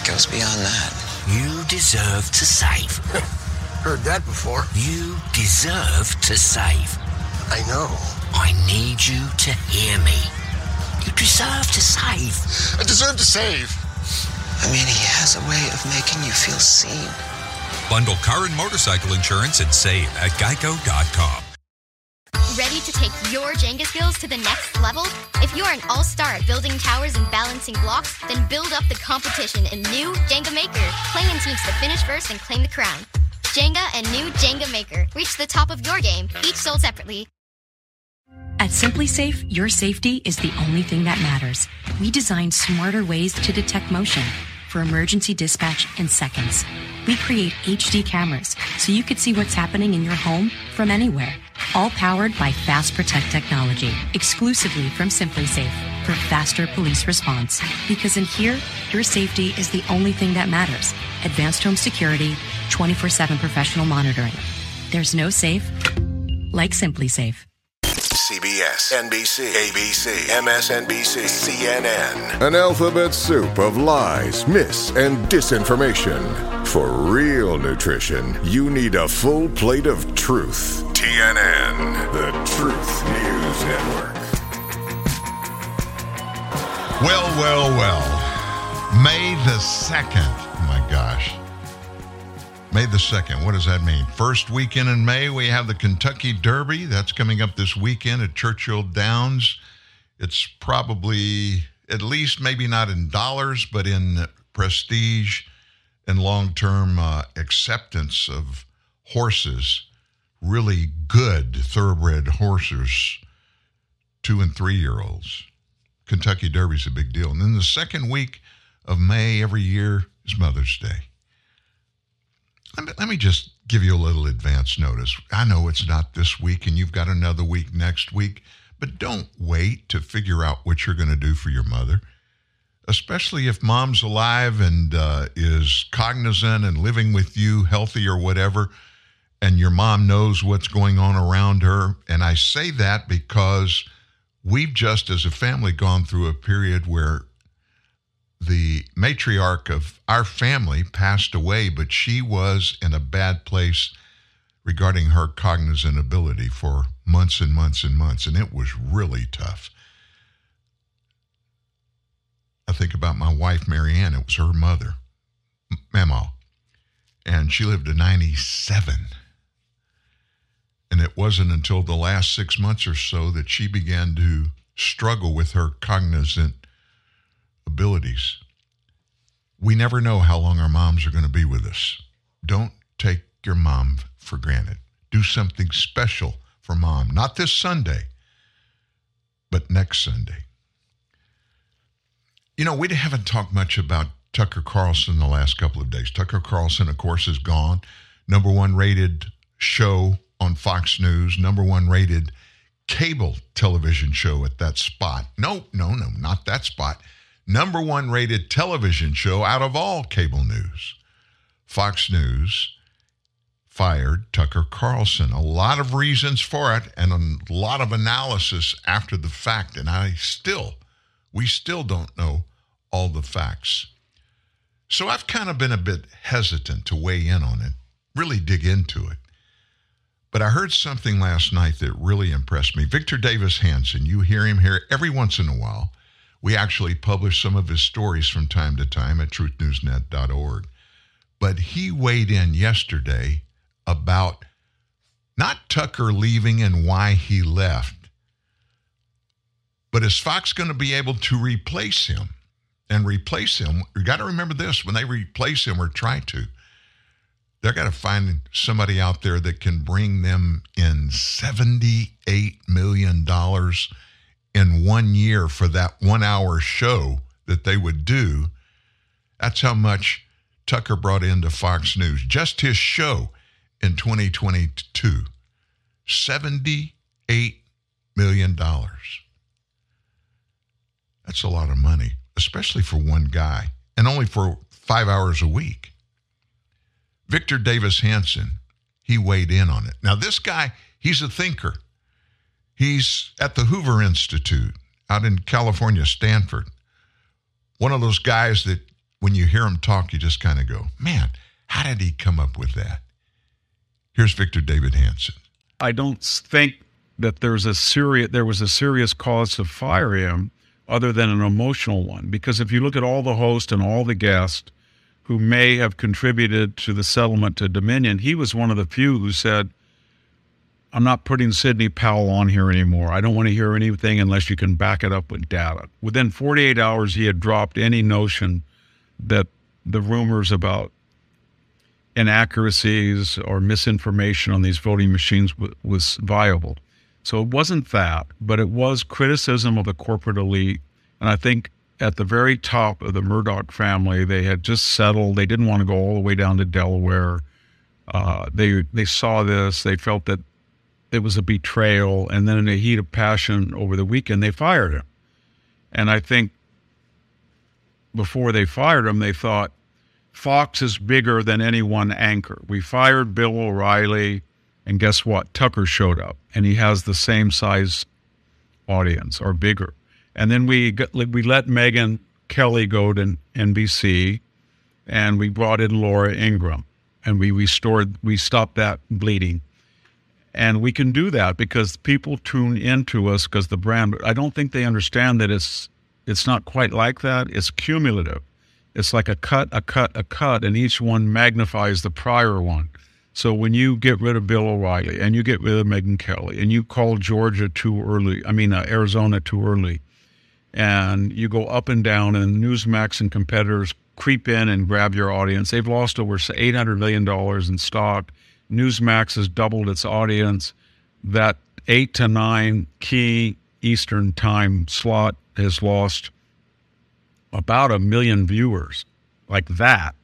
it goes beyond that. You deserve to save. Heard that before. You deserve to save. I know. I need you to hear me. You deserve to save. I deserve to save. I mean, he has a way of making you feel seen. Bundle car and motorcycle insurance and save at geico.com. Ready to take your Jenga skills to the next level? If you're an all star at building towers and balancing blocks, then build up the competition in new Jenga Maker. Play in teams to finish first and claim the crown. Jenga and new Jenga Maker. Reach the top of your game, each sold separately. At SimpliSafe, your safety is the only thing that matters. We designed smarter ways to detect motion for emergency dispatch in seconds. We create HD cameras so you could see what's happening in your home from anywhere. All powered by Fast Protect technology, exclusively from SimpliSafe for faster police response. Because in here, your safety is the only thing that matters. Advanced home security, 24 7 professional monitoring. There's no safe like SimpliSafe. CBS, NBC, ABC, MSNBC, CNN. An alphabet soup of lies, myths, and disinformation. For real nutrition, you need a full plate of truth. TNN, the Truth News Network. Well, well, well. May the 2nd. Oh my gosh. May the 2nd. What does that mean? First weekend in May, we have the Kentucky Derby. That's coming up this weekend at Churchill Downs. It's probably, at least maybe not in dollars, but in prestige and long term uh, acceptance of horses. Really good thoroughbred horses, two and three year olds. Kentucky Derby's a big deal. And then the second week of May every year is Mother's Day. Let me, just give you a little advance notice. I know it's not this week and you've got another week next week, but don't wait to figure out what you're going to do for your mother, especially if mom's alive and uh, is cognizant and living with you, healthy or whatever, and your mom knows what's going on around her. And I say that because we've just, as a family, gone through a period where the matriarch of our family passed away, but she was in a bad place regarding her cognizant ability for months and months and months, and it was really tough. I think about my wife, Marianne. It was her mother, Mama, and she lived to 97. And it wasn't until the last six months or so that she began to struggle with her cognizant abilities. We never know how long our moms are going to be with us. Don't take your mom for granted. Do something special for mom. Not this Sunday, but next Sunday. You know, we haven't talked much about Tucker Carlson the last couple of days. Tucker Carlson, of course, is gone. Number one rated show on Fox News, number one rated cable television show at that spot. No, no, no, not that spot number one rated television show out of all cable news. Fox News fired Tucker Carlson. A lot of reasons for it and a lot of analysis after the fact. And I still, we still don't know all the facts. So I've kind of been a bit hesitant to weigh in on it, really dig into it. But I heard something last night that really impressed me. Victor Davis Hanson, you hear him here every once in a while. We actually publish some of his stories from time to time at truthnewsnet.org. But he weighed in yesterday about not Tucker leaving and why he left, but is Fox going to be able to replace him? and replace him, you got to remember this when they replace him or try to, they're going to find somebody out there that can bring them in $78 million in one year for that one hour show that they would do. That's how much Tucker brought into Fox News. Just his show in 2022 $78 million. That's a lot of money, especially for one guy, and only for five hours a week. Victor Davis Hanson, he weighed in on it. Now, this guy, he's a thinker. He's at the Hoover Institute out in California, Stanford. One of those guys that when you hear him talk, you just kind of go, man, how did he come up with that? Here's Victor Davis Hanson. I don't think that there's a serious there was a serious cause to fire him other than an emotional one because if you look at all the hosts and all the guests who may have contributed to the settlement to Dominion, he was one of the few who said, I'm not putting Sidney Powell on here anymore. I don't want to hear anything unless you can back it up with data. Within 48 hours, he had dropped any notion that the rumors about inaccuracies or misinformation on these voting machines w- was viable. So it wasn't that, but it was criticism of the corporate elite. And I think at the very top of the Murdoch family, they had just settled. They didn't want to go all the way down to Delaware. Uh, they they saw this. They felt that it was a betrayal, and then in a heat of passion over the weekend, they fired him. And I think before they fired him, they thought Fox is bigger than any one anchor. We fired Bill O'Reilly, and guess what? Tucker showed up, and he has the same size audience or bigger. And then we we let Megyn Kelly go to NBC, and we brought in Laura Ingraham, and we restored we stopped that bleeding. And we can do that because people tune into us because the brand. I don't think they understand that it's it's not quite like that. It's cumulative. It's like a cut, a cut, a cut, and each one magnifies the prior one. So when you get rid of Bill O'Reilly and you get rid of Megyn Kelly and you call Georgia too early, I mean uh, Arizona too early, and you go up and down, and Newsmax and competitors creep in and grab your audience. They've lost over eight hundred million dollars in stock. Newsmax has doubled its audience. That eight to nine key Eastern time slot has lost about a million viewers, like that.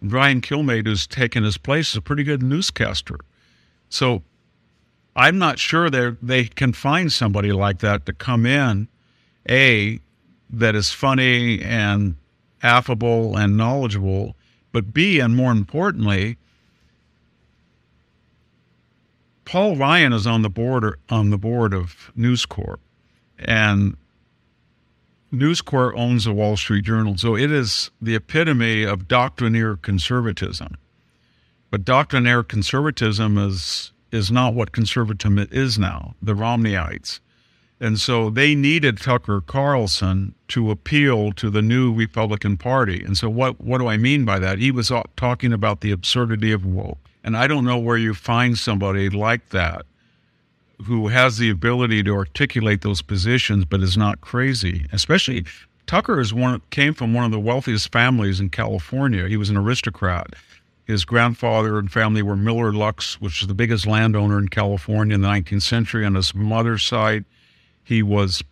Brian Kilmeade, who's taken his place, is a pretty good newscaster. So I'm not sure they they can find somebody like that to come in, a that is funny and affable and knowledgeable, but b and more importantly, Paul Ryan is on the board or, on the board of News Corp, and News Corp owns the Wall Street Journal, so it is the epitome of doctrinaire conservatism. But doctrinaire conservatism is is not what conservatism is now. The Romneyites, and so they needed Tucker Carlson to appeal to the new Republican Party. And so what what do I mean by that? He was uh, talking about the absurdity of woke. And I don't know where you find somebody like that who has the ability to articulate those positions but is not crazy. Especially Tucker is one came from one of the wealthiest families in California. He was an aristocrat. His grandfather and family were Miller Lux, which is the biggest landowner in California in the 19th century. On his mother's side, he was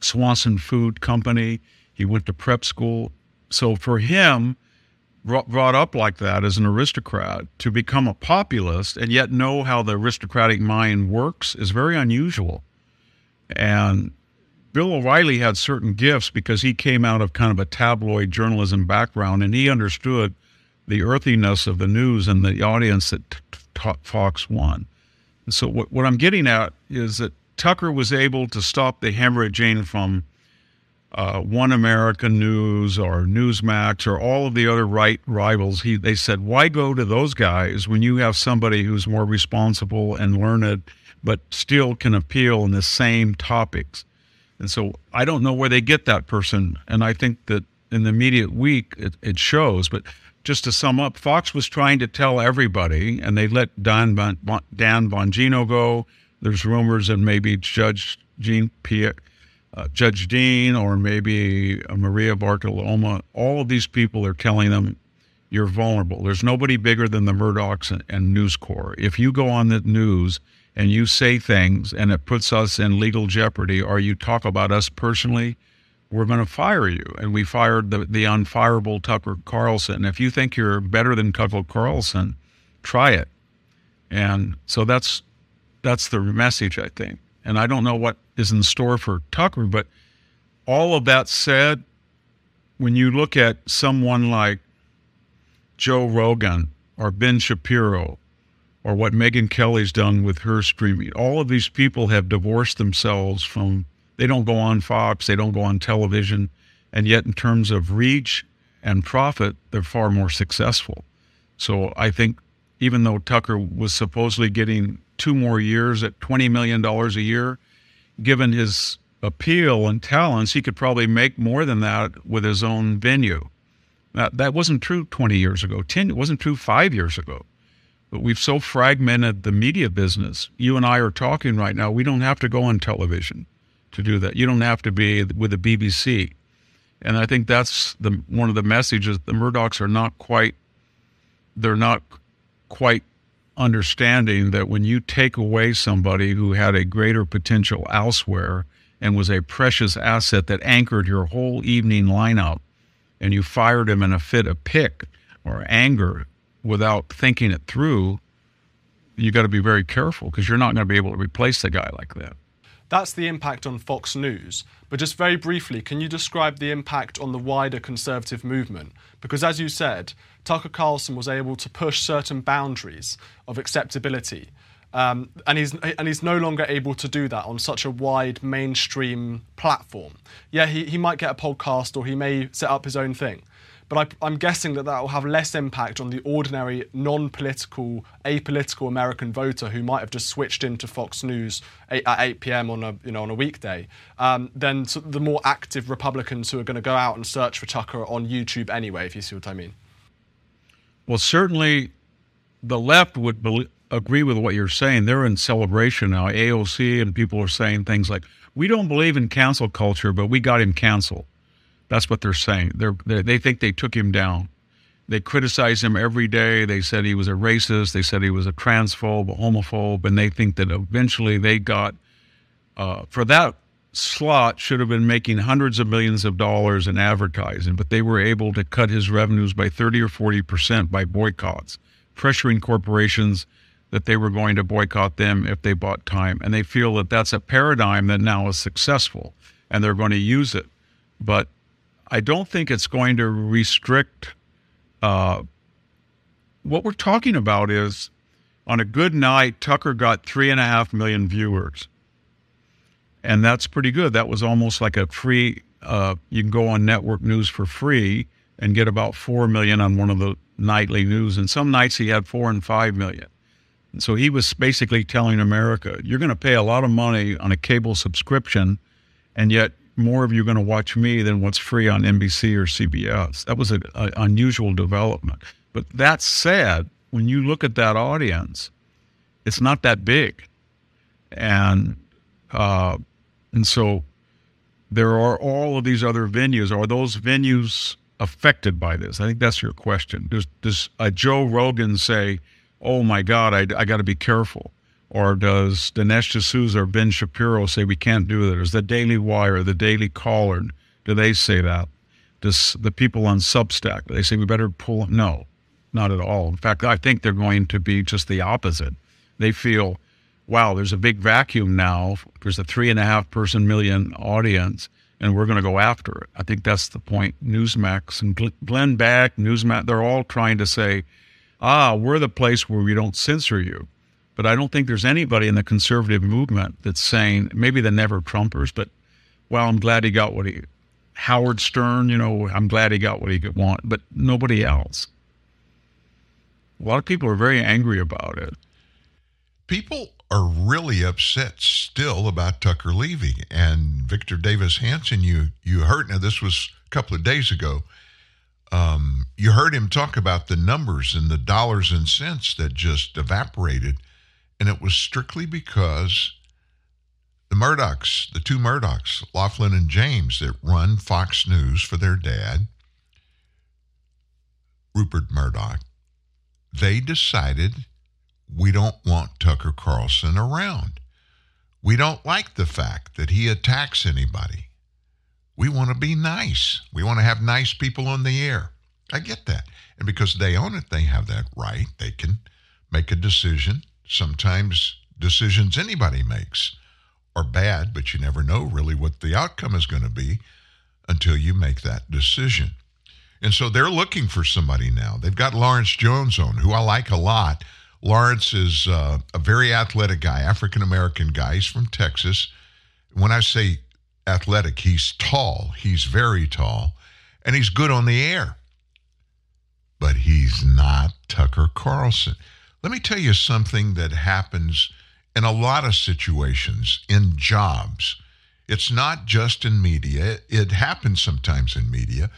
Swanson Food Company. He went to prep school. So for him, brought up like that as an aristocrat to become a populist and yet know how the aristocratic mind works is very unusual. And Bill O'Reilly had certain gifts because he came out of kind of a tabloid journalism background and he understood the earthiness of the news and the audience that Fox won. And so what, what I'm getting at is that Tucker was able to stop the hemorrhaging from uh, One American News or Newsmax or all of the other right rivals, he, they said, why go to those guys when you have somebody who's more responsible and learned, but still can appeal in the same topics? And so I don't know where they get that person. And I think that in the immediate week, it, it shows. But just to sum up, Fox was trying to tell everybody, and they let Dan, bon, Dan Bongino go. There's rumors that maybe Judge Jeanine Pirro uh, Judge Dean or maybe uh, Maria Bartiromo, all of these people are telling them you're vulnerable. There's nobody bigger than the Murdochs and, and News Corp. If you go on the news and you say things and it puts us in legal jeopardy, or you talk about us personally, we're going to fire you. And we fired the, the unfireable Tucker Carlson. If you think you're better than Tucker Carlson, try it. And so that's that's the message, I think. And I don't know what is in store for Tucker, but all of that said, when you look at someone like Joe Rogan or Ben Shapiro or what Megyn Kelly's done with her streaming, all of these people have divorced themselves from, they don't go on Fox, they don't go on television. And yet, in terms of reach and profit, they're far more successful. So I think even though Tucker was supposedly getting two more years at $20 million a year, given his appeal and talents, he could probably make more than that with his own venue. That, that wasn't true 20 years ago. 10, it wasn't true five years ago. But we've so fragmented the media business. You and I are talking right now. We don't have to go on television to do that. You don't have to be with the BBC. And I think that's the one of the messages. The Murdochs are not quite, they're not quite understanding that when you take away somebody who had a greater potential elsewhere and was a precious asset that anchored your whole evening lineup, and you fired him in a fit of pick or anger without thinking it through, you got to be very careful because you're not going to be able to replace a guy like that. That's the impact on Fox News. But just very briefly, can you describe the impact on the wider conservative movement? Because as you said, Tucker Carlson was able to push certain boundaries of acceptability. Um, and he's and he's no longer able to do that on such a wide mainstream platform. Yeah, he, he might get a podcast or he may set up his own thing, but I, am guessing that that will have less impact on the ordinary non-political, apolitical American voter who might have just switched into Fox News at 8 p.m. on a you know on a weekday um, than the more active Republicans who are going to go out and search for Tucker on YouTube anyway. If you see what I mean. Well, certainly, the left would agree with what you're saying. They're in celebration now. AOC and people are saying things like, "We don't believe in cancel culture, but we got him canceled." That's what they're saying. They're, they they think they took him down. They criticize him every day. They said he was a racist. They said he was a transphobe, a homophobe, and they think that eventually they got uh, for that slot should have been making hundreds of millions of dollars in advertising, but they were able to cut his revenues by 30 or 40 percent by boycotts, pressuring corporations that they were going to boycott them if they bought time. And they feel that that's a paradigm that now is successful and they're going to use it. But I don't think it's going to restrict. Uh, what we're talking about is on a good night, Tucker got three and a half million viewers and that's pretty good. That was almost like a free. Uh, you can go on network news for free and get about four million on one of the nightly news. And some nights he had four and five million. And so he was basically telling America, you're going to pay a lot of money on a cable subscription, and yet more of you going to watch me than what's free on NBC or CBS. That was an unusual development. But that said, when you look at that audience, it's not that big. And uh, and so there are all of these other venues. Are those venues affected by this? I think that's your question. Does, does a Joe Rogan say, oh my God, I, I got to be careful? Or does Dinesh D'Souza or Ben Shapiro say we can't do that? Does the Daily Wire, the Daily Caller, do they say that? Does the people on Substack, they say we better pull? No, not at all. In fact, I think they're going to be just the opposite. They feel wow, there's a big vacuum now. There's a three and a half person million audience, and we're going to go after it. I think that's the point. Newsmax and Glenn Beck, Newsmax, they're all trying to say, ah, we're the place where we don't censor you. But I don't think there's anybody in the conservative movement that's saying, maybe the never Trumpers, but well, I'm glad he got what he, Howard Stern, you know, I'm glad he got what he could want, but nobody else. A lot of people are very angry about it. People are really upset still about Tucker leaving. And Victor Davis Hanson, you you heard now this was a couple of days ago. Um, you heard him talk about the numbers and the dollars and cents that just evaporated, and it was strictly because the Murdochs, the two Murdochs, Lachlan and James, that run Fox News for their dad, Rupert Murdoch, they decided we don't want Tucker Carlson around. We don't like the fact that he attacks anybody. We want to be nice. We want to have nice people on the air. I get that. And because they own it, they have that right. They can make a decision. Sometimes decisions anybody makes are bad, but you never know really what the outcome is going to be until you make that decision. And so they're looking for somebody now. They've got Lawrence Jones on, who I like a lot. Lawrence is uh, a very athletic guy, African American guy. He's from Texas. When I say athletic, he's tall. He's very tall, and he's good on the air. But he's not Tucker Carlson. Let me tell you something that happens in a lot of situations in jobs. It's not just in media, it happens sometimes in media,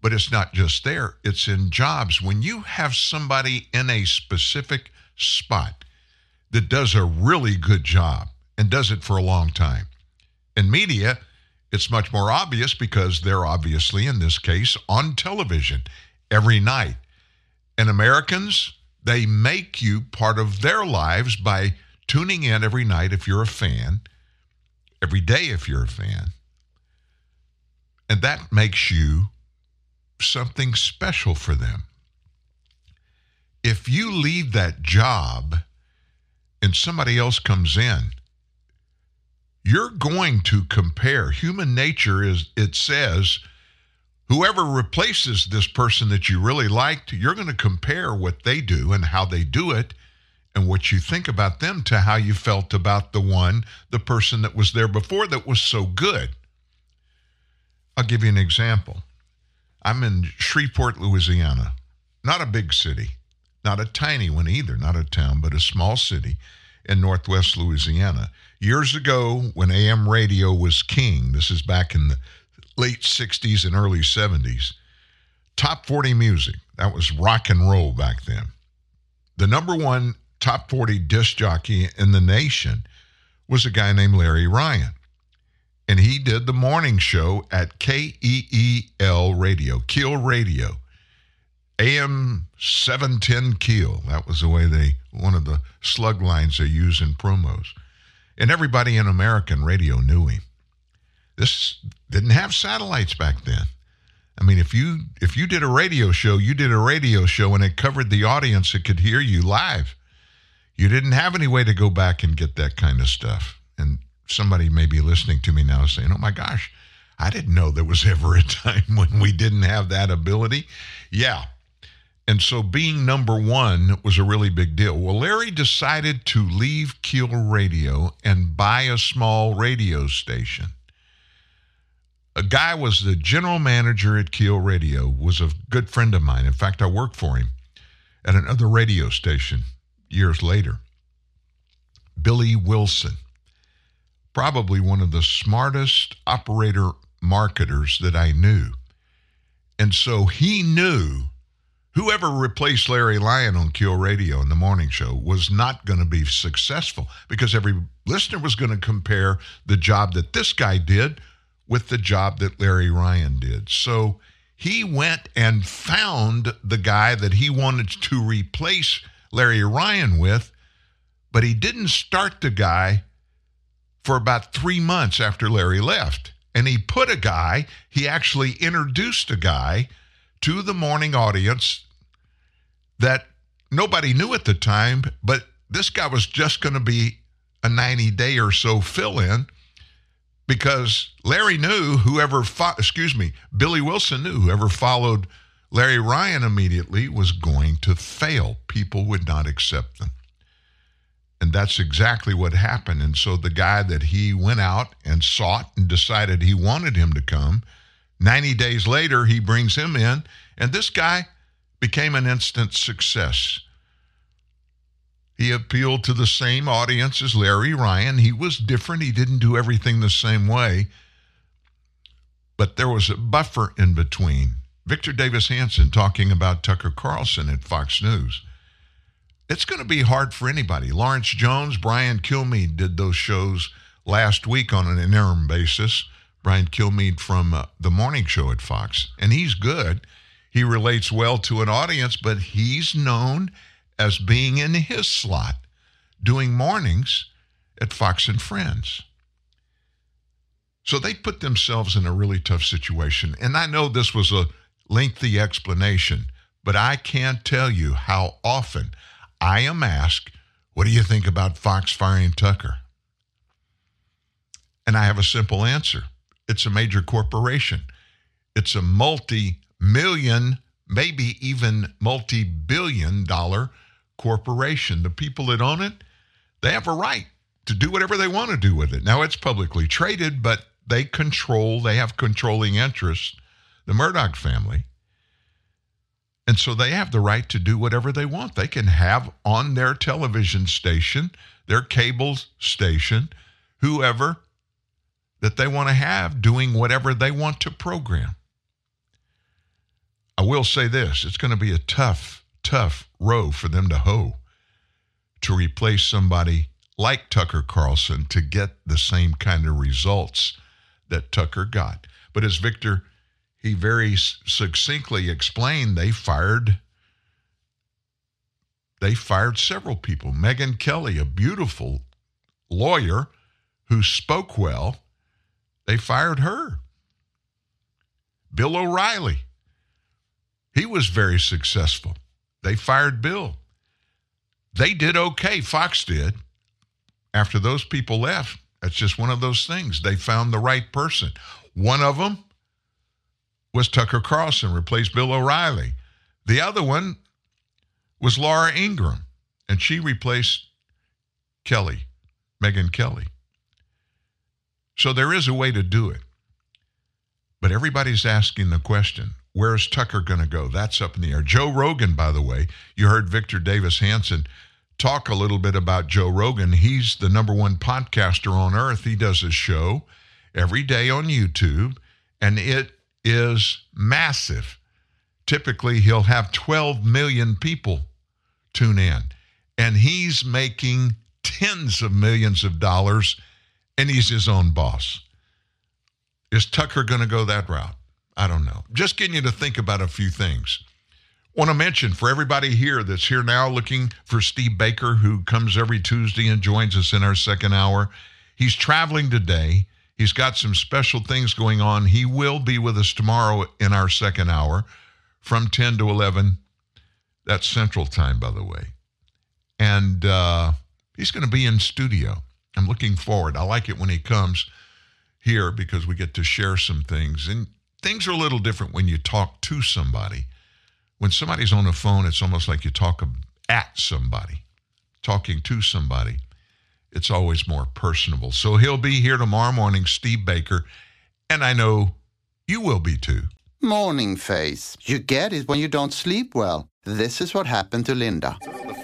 but it's not just there, it's in jobs. When you have somebody in a specific spot that does a really good job and does it for a long time, in media, it's much more obvious because they're obviously, in this case, on television every night. And Americans, they make you part of their lives by tuning in every night if you're a fan, every day if you're a fan. And that makes you something special for them. If you leave that job and somebody else comes in, you're going to compare. Human nature is, it says, whoever replaces this person that you really liked, you're going to compare what they do and how they do it and what you think about them to how you felt about the one, the person that was there before that was so good. I'll give you an example. I'm in Shreveport, Louisiana, not a big city, not a tiny one either, not a town, but a small city in northwest Louisiana. Years ago, when AM radio was king, this is back in the late 60s and early 70s, top 40 music, that was rock and roll back then. The number one top 40 disc jockey in the nation was a guy named Larry Ryan. And he did the morning show at KEEL Radio, Keel Radio. AM 710 Keel. That was the way they, one of the slug lines they use in promos. And everybody in American radio knew him. This didn't have satellites back then. I mean, if you if you did a radio show, you did a radio show and it covered the audience that could hear you live. You didn't have any way to go back and get that kind of stuff. And somebody may be listening to me now saying, "Oh my gosh, I didn't know there was ever a time when we didn't have that ability." Yeah, and so being number one was a really big deal. Well, Larry decided to leave Keel Radio and buy a small radio station. A guy was the general manager at Keel Radio, was a good friend of mine. In fact, I worked for him at another radio station years later. Billy Wilson, probably one of the smartest operator marketers that I knew. And so he knew whoever replaced Larry Ryan on Keel Radio in the morning show was not going to be successful because every listener was going to compare the job that this guy did with the job that Larry Ryan did. So he went and found the guy that he wanted to replace Larry Ryan with, but he didn't start the guy for about three months after Larry left. And he put a guy, he actually introduced a guy to the morning audience that nobody knew at the time, but this guy was just going to be a 90 day or so fill in because Larry knew whoever, fo- excuse me, Billy Wilson knew whoever followed Larry Ryan immediately was going to fail. People would not accept them. And that's exactly what happened. And so the guy that he went out and sought and decided he wanted him to come, 90 days later, he brings him in. And this guy became an instant success. He appealed to the same audience as Larry Ryan. He was different. He didn't do everything the same way. But there was a buffer in between. Victor Davis Hanson talking about Tucker Carlson at Fox News. It's going to be hard for anybody. Lawrence Jones, Brian Kilmeade did those shows last week on an interim basis. Brian Kilmeade from uh, the morning show at Fox, and he's good. He relates well to an audience, but he's known as being in his slot doing mornings at Fox and Friends. So they put themselves in a really tough situation. And I know this was a lengthy explanation, but I can't tell you how often I am asked, What do you think about Fox firing Tucker? And I have a simple answer it's a major corporation, it's a multi million, maybe even multi billion dollar corporation. The people that own it, they have a right to do whatever they want to do with it. Now, it's publicly traded, but they control, they have controlling interests, the Murdoch family. And so they have the right to do whatever they want. They can have on their television station, their cable station, whoever that they want to have doing whatever they want to program. I will say this it's going to be a tough, tough row for them to hoe to replace somebody like Tucker Carlson to get the same kind of results that Tucker got. But as Victor, he very succinctly explained, they fired they fired several people. Megyn Kelly, a beautiful lawyer who spoke well, they fired her. Bill O'Reilly, he was very successful. They fired Bill. They did okay, Fox did. After those people left, that's just one of those things. They found the right person. One of them was Tucker Carlson, replaced Bill O'Reilly. The other one was Laura Ingraham, and she replaced Kelly, Megyn Kelly. So there is a way to do it. But everybody's asking the question where's Tucker going to go? That's up in the air. Joe Rogan, by the way, you heard Victor Davis Hanson talk a little bit about Joe Rogan. He's the number one podcaster on earth. He does his show every day on YouTube, and it is massive. Typically, he'll have 12 million people tune in, and he's making tens of millions of dollars, and he's his own boss. Is Tucker going to go that route? I don't know. Just getting you to think about a few things. Want to mention for everybody here that's here now looking for Steve Baker, who comes every Tuesday and joins us in our second hour. He's traveling today. He's got some special things going on. He will be with us tomorrow in our second hour from 10 to 11. That's Central Time, by the way. And uh, he's going to be in studio. I'm looking forward. I like it when he comes here because we get to share some things. And things are a little different when you talk to somebody when somebody's on the phone, it's almost like you talk at somebody. Talking to somebody, it's always more personable. So he'll be here tomorrow morning, Steve Baker, and I know you will be too. Morning face. You get it when you don't sleep well. This is what happened to Linda.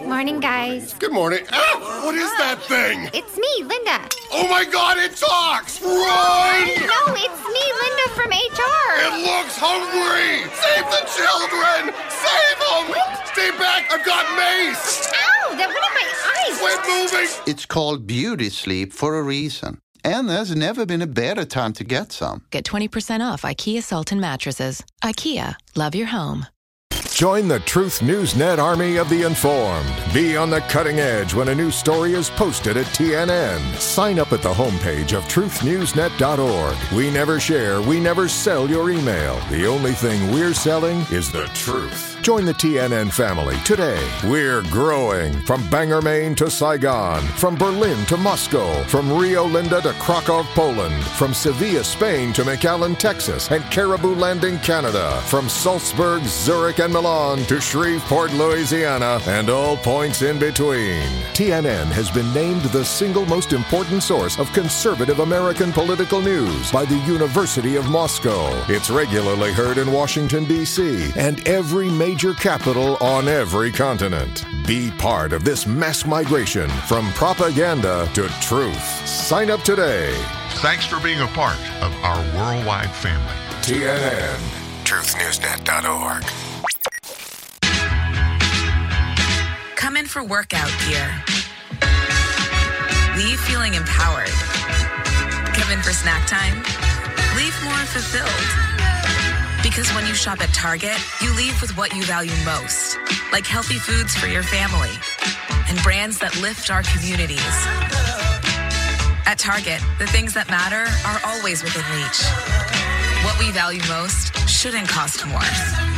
Morning, guys. Good morning. Ah, what is that thing? It's me, Linda. Oh my god, it talks! Run! No, it's me, Linda from HR. It looks hungry! Save the children! Save them! Stay back, I've got mace! Ow, that went in my eyes. Quit moving! It's called beauty sleep for a reason. And there's never been a better time to get some. Get 20% off IKEA Sultan mattresses. IKEA, love your home. Join the Truth News Net army of the informed. Be on the cutting edge when a new story is posted at TNN. Sign up at the homepage of truthnewsnet.org. We never share, we never sell your email. The only thing we're selling is the truth. Join the TNN family today. We're growing from Bangor, Maine to Saigon, from Berlin to Moscow, from Rio Linda to Krakow, Poland, from Sevilla, Spain to McAllen, Texas, and Caribou Landing, Canada, from Salzburg, Zurich, and Milan to Shreveport, Louisiana, and all points in between. TNN has been named the single most important source of conservative American political news by the University of Moscow. It's regularly heard in Washington, D.C., and every major capital on every continent. Be part of this mass migration from propaganda to truth. Sign up today. Thanks for being a part of our worldwide family. TNN. TruthNewsNet.org. Come in for workout gear. Leave feeling empowered. come in for snack time? Leave more fulfilled. Because when you shop at Target, you leave with what you value most, like healthy foods for your family and brands that lift our communities. At Target, the things that matter are always within reach. What we value most shouldn't cost more.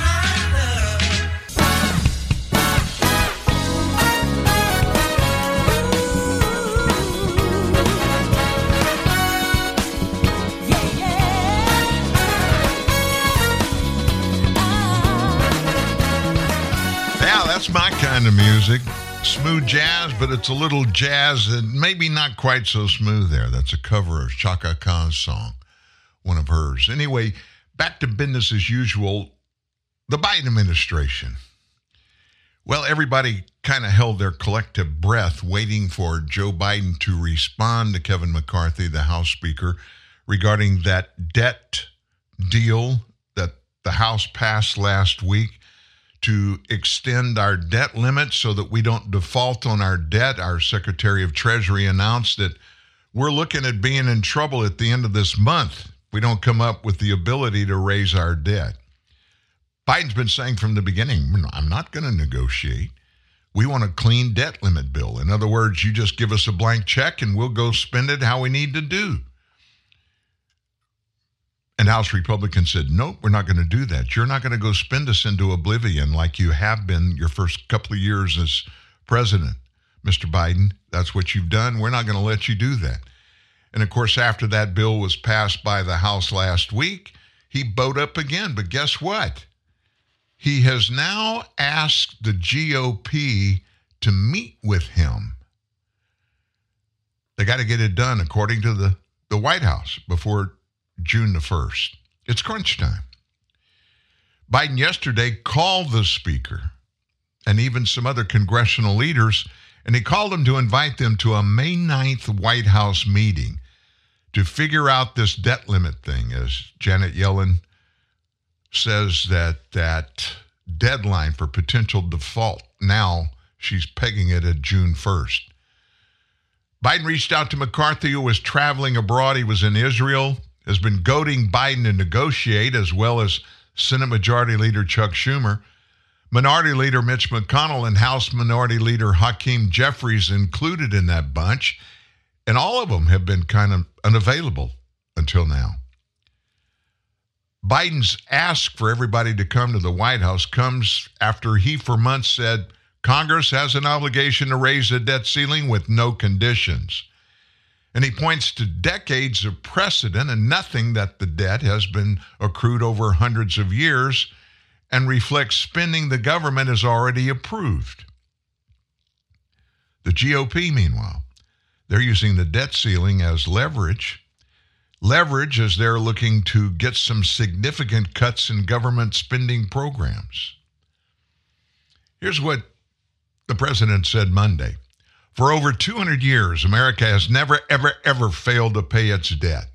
My kind of music. Smooth jazz, but it's a little jazz and maybe not quite so smooth there. That's a cover of Chaka Khan's song, one of hers. Anyway, back to business as usual. The Biden administration. Well, everybody kind of held their collective breath waiting for Joe Biden to respond to Kevin McCarthy, the House Speaker, regarding that debt deal that the House passed last week to extend our debt limit so that we don't default on our debt. Our Secretary of Treasury announced that we're looking at being in trouble at the end of this month. We don't come up with the ability to raise our debt. Biden's been saying from the beginning, I'm not going to negotiate. We want a clean debt limit bill. In other words, you just give us a blank check and we'll go spend it how we need to do. And House Republicans said, nope, we're not going to do that. You're not going to go spend us into oblivion like you have been your first couple of years as president. Mr. Biden, that's what you've done. We're not going to let you do that. And of course, after that bill was passed by the House last week, he bowed up again. But guess what? He has now asked the GOP to meet with him. They got to get it done according to the, the White House before June the 1st. It's crunch time. Biden yesterday called the speaker and even some other congressional leaders, and he called them to invite them to a May 9th White House meeting to figure out this debt limit thing, as Janet Yellen says that that deadline for potential default now she's pegging it at June 1st. Biden reached out to McCarthy, who was traveling abroad. He was in Israel has been goading Biden to negotiate, as well as Senate Majority Leader Chuck Schumer. Minority Leader Mitch McConnell and House Minority Leader Hakeem Jeffries included in that bunch. And all of them have been kind of unavailable until now. Biden's ask for everybody to come to the White House comes after he, for months, said Congress has an obligation to raise the debt ceiling with no conditions. And he points to decades of precedent and nothing that the debt has been accrued over hundreds of years and reflects spending the government has already approved. The GOP, meanwhile, they're using the debt ceiling as leverage. Leverage as they're looking to get some significant cuts in government spending programs. Here's what the president said Monday. For over 200 years, America has never, ever, ever failed to pay its debt.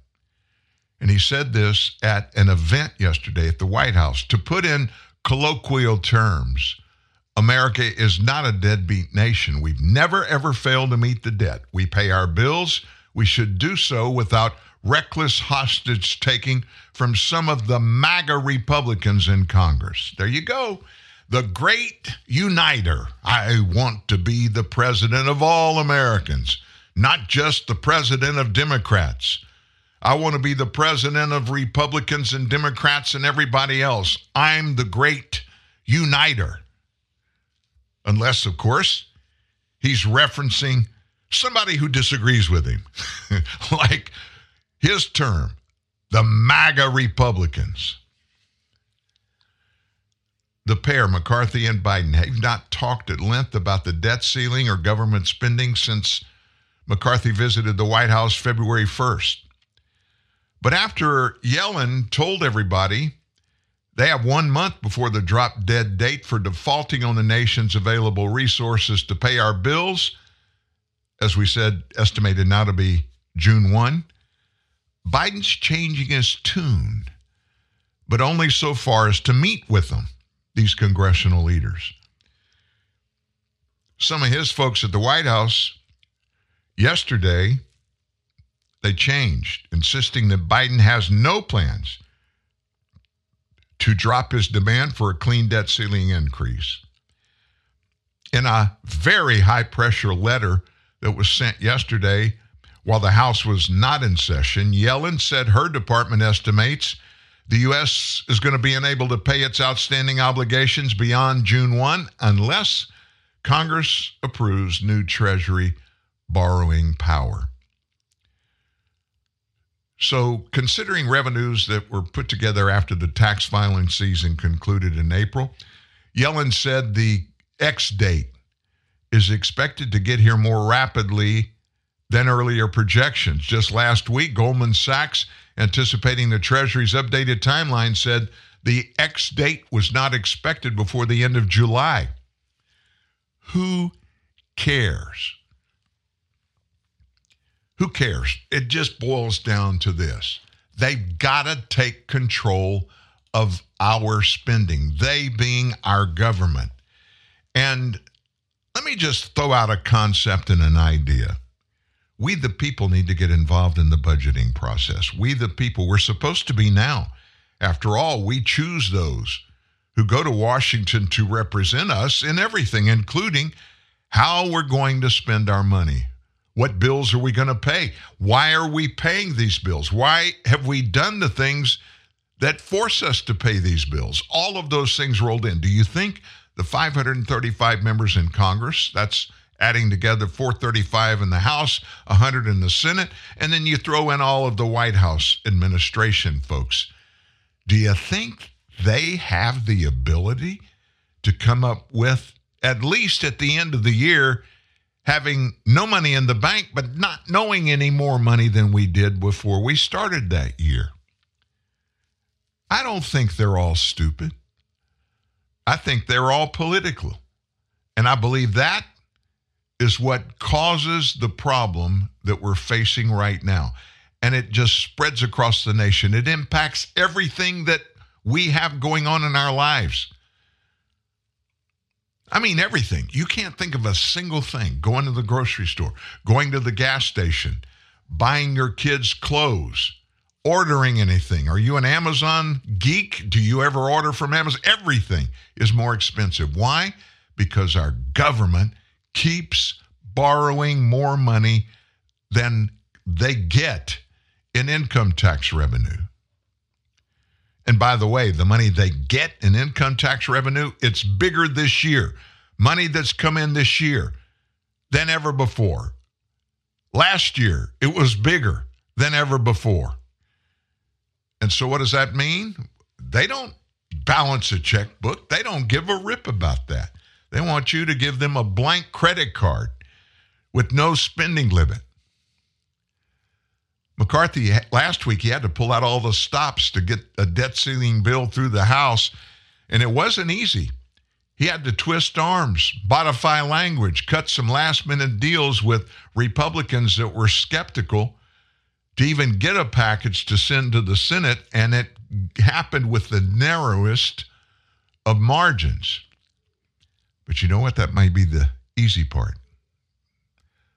And he said this at an event yesterday at the White House. To put in colloquial terms, America is not a deadbeat nation. We've never, ever failed to meet the debt. We pay our bills. We should do so without reckless hostage taking from some of the MAGA Republicans in Congress. There you go the great uniter. I want to be the president of all Americans, not just the president of Democrats. I want to be the president of Republicans and Democrats and everybody else. I'm the great uniter. Unless, of course, he's referencing somebody who disagrees with him, like his term, the MAGA Republicans the pair, McCarthy and Biden, have not talked at length about the debt ceiling or government spending since McCarthy visited the White House February 1st. But after Yellen told everybody they have one month before the drop dead date for defaulting on the nation's available resources to pay our bills, as we said, estimated now to be June 1, Biden's changing his tune, but only so far as to meet with them these congressional leaders. Some of his folks at the White House yesterday, they changed, insisting that Biden has no plans to drop his demand for a clean debt ceiling increase. In a very high pressure letter that was sent yesterday while the House was not in session, Yellen said her department estimates the U.S. is going to be unable to pay its outstanding obligations beyond June 1 unless Congress approves new Treasury borrowing power. So, considering revenues that were put together after the tax filing season concluded in April, Yellen said the X date is expected to get here more rapidly than earlier projections. Just last week, Goldman Sachs, anticipating the Treasury's updated timeline, said the X date was not expected before the end of July. Who cares? Who cares? It just boils down to this. They've got to take control of our spending, they being our government. And let me just throw out a concept and an idea. We, the people, need to get involved in the budgeting process. We, the people, we're supposed to be now. After all, we choose those who go to Washington to represent us in everything, including how we're going to spend our money. What bills are we going to pay? Why are we paying these bills? Why have we done the things that force us to pay these bills? All of those things rolled in. Do you think the 535 members in Congress, that's adding together 435 in the House, 100 in the Senate, and then you throw in all of the White House administration folks. Do you think they have the ability to come up with, at least at the end of the year, having no money in the bank, but not knowing any more money than we did before we started that year? I don't think they're all stupid. I think they're all political. And I believe that is what causes the problem that we're facing right now. And it just spreads across the nation. It impacts everything that we have going on in our lives. I mean, everything. You can't think of a single thing going to the grocery store, going to the gas station, buying your kids clothes, ordering anything. Are you an Amazon geek? Do you ever order from Amazon? Everything is more expensive. Why? Because our government keeps borrowing more money than they get in income tax revenue. And by the way, the money they get in income tax revenue, it's bigger this year. Money that's come in this year than ever before. Last year, it was bigger than ever before. And so, what does that mean? They don't balance a checkbook, they don't give a rip about that. They want you to give them a blank credit card with no spending limit. McCarthy, last week, he had to pull out all the stops to get a debt ceiling bill through the House, and it wasn't easy. He had to twist arms, modify language, cut some last minute deals with Republicans that were skeptical to even get a package to send to the Senate, and it happened with the narrowest of margins. But you know what? That might be the easy part.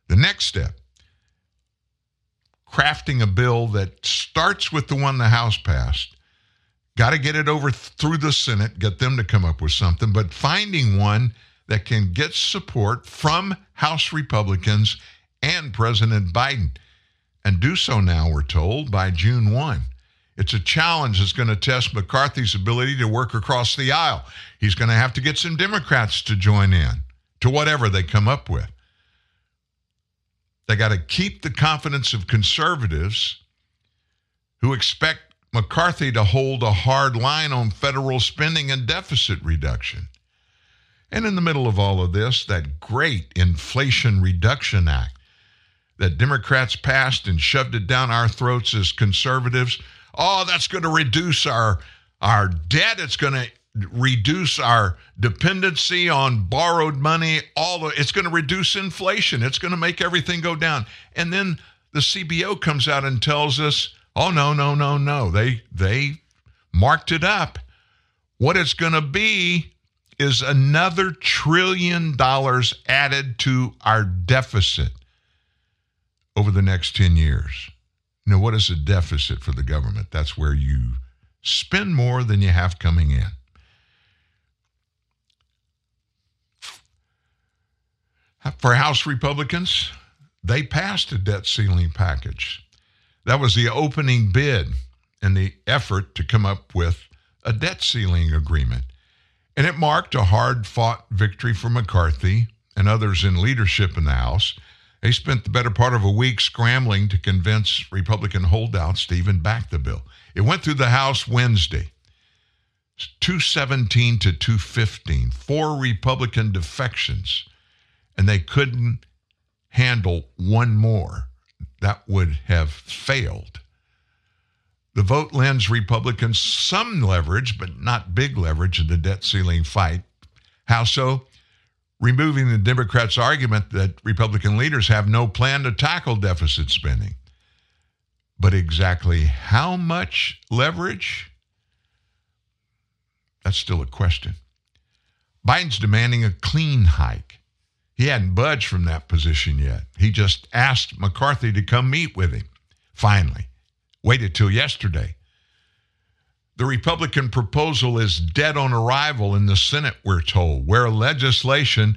The next step crafting a bill that starts with the one the House passed. Got to get it over through the Senate, get them to come up with something, but finding one that can get support from House Republicans and President Biden. And do so now, we're told, by June 1. It's a challenge that's going to test McCarthy's ability to work across the aisle. He's going to have to get some Democrats to join in to whatever they come up with. They got to keep the confidence of conservatives who expect McCarthy to hold a hard line on federal spending and deficit reduction. And in the middle of all of this, that great Inflation Reduction Act that Democrats passed and shoved it down our throats as conservatives. Oh, that's going to reduce our our debt. It's going to reduce our dependency on borrowed money. All it's going to reduce inflation. It's going to make everything go down. And then the CBO comes out and tells us oh no no no no. They they marked it up. What it's going to be is another trillion dollars added to our deficit over the next 10 years Now, what is a deficit for the government? That's where you spend more than you have coming in. For House Republicans, they passed a debt ceiling package. That was the opening bid in the effort to come up with a debt ceiling agreement. And it marked a hard fought victory for McCarthy and others in leadership in the House. They spent the better part of a week scrambling to convince Republican holdouts to even back the bill. It went through the House Wednesday. 217 to 215, four Republican defections, and they couldn't handle one more. That would have failed. The vote lends Republicans some leverage, but not big leverage in the debt ceiling fight. How so? Removing the Democrats' argument that Republican leaders have no plan to tackle deficit spending. But exactly how much leverage? That's still a question. Biden's demanding a clean hike. He hadn't budged from that position yet. He just asked McCarthy to come meet with him, finally waited till yesterday. The Republican proposal is dead on arrival in the Senate, we're told, where legislation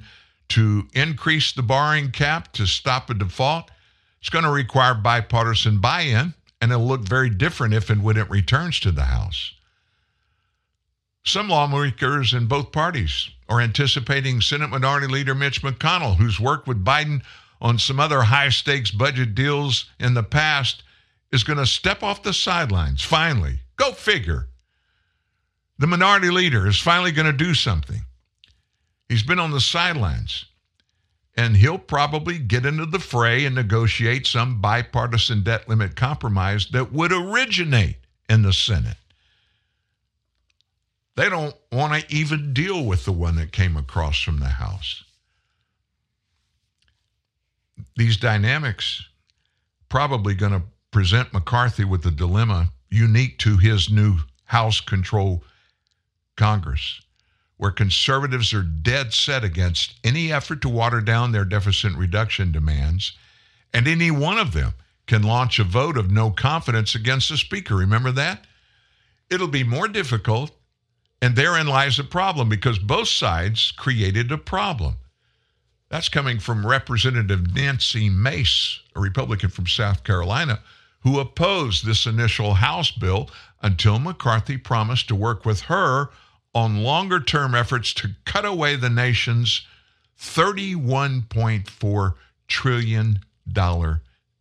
to increase the borrowing cap to stop a default is going to require bipartisan buy in, and it'll look very different if and when it returns to the House. Some lawmakers in both parties are anticipating Senate Minority Leader Mitch McConnell, who's worked with Biden on some other high stakes budget deals in the past, is going to step off the sidelines finally. Go figure. The minority leader is finally going to do something. He's been on the sidelines, and he'll probably get into the fray and negotiate some bipartisan debt limit compromise that would originate in the Senate. They don't want to even deal with the one that came across from the House. These dynamics probably going to present McCarthy with a dilemma unique to his new House control Congress, where conservatives are dead set against any effort to water down their deficit reduction demands, and any one of them can launch a vote of no confidence against the Speaker. Remember that? It'll be more difficult, and therein lies the problem because both sides created a problem. That's coming from Representative Nancy Mace, a Republican from South Carolina, who opposed this initial House bill until McCarthy promised to work with her on longer term efforts to cut away the nation's $31.4 trillion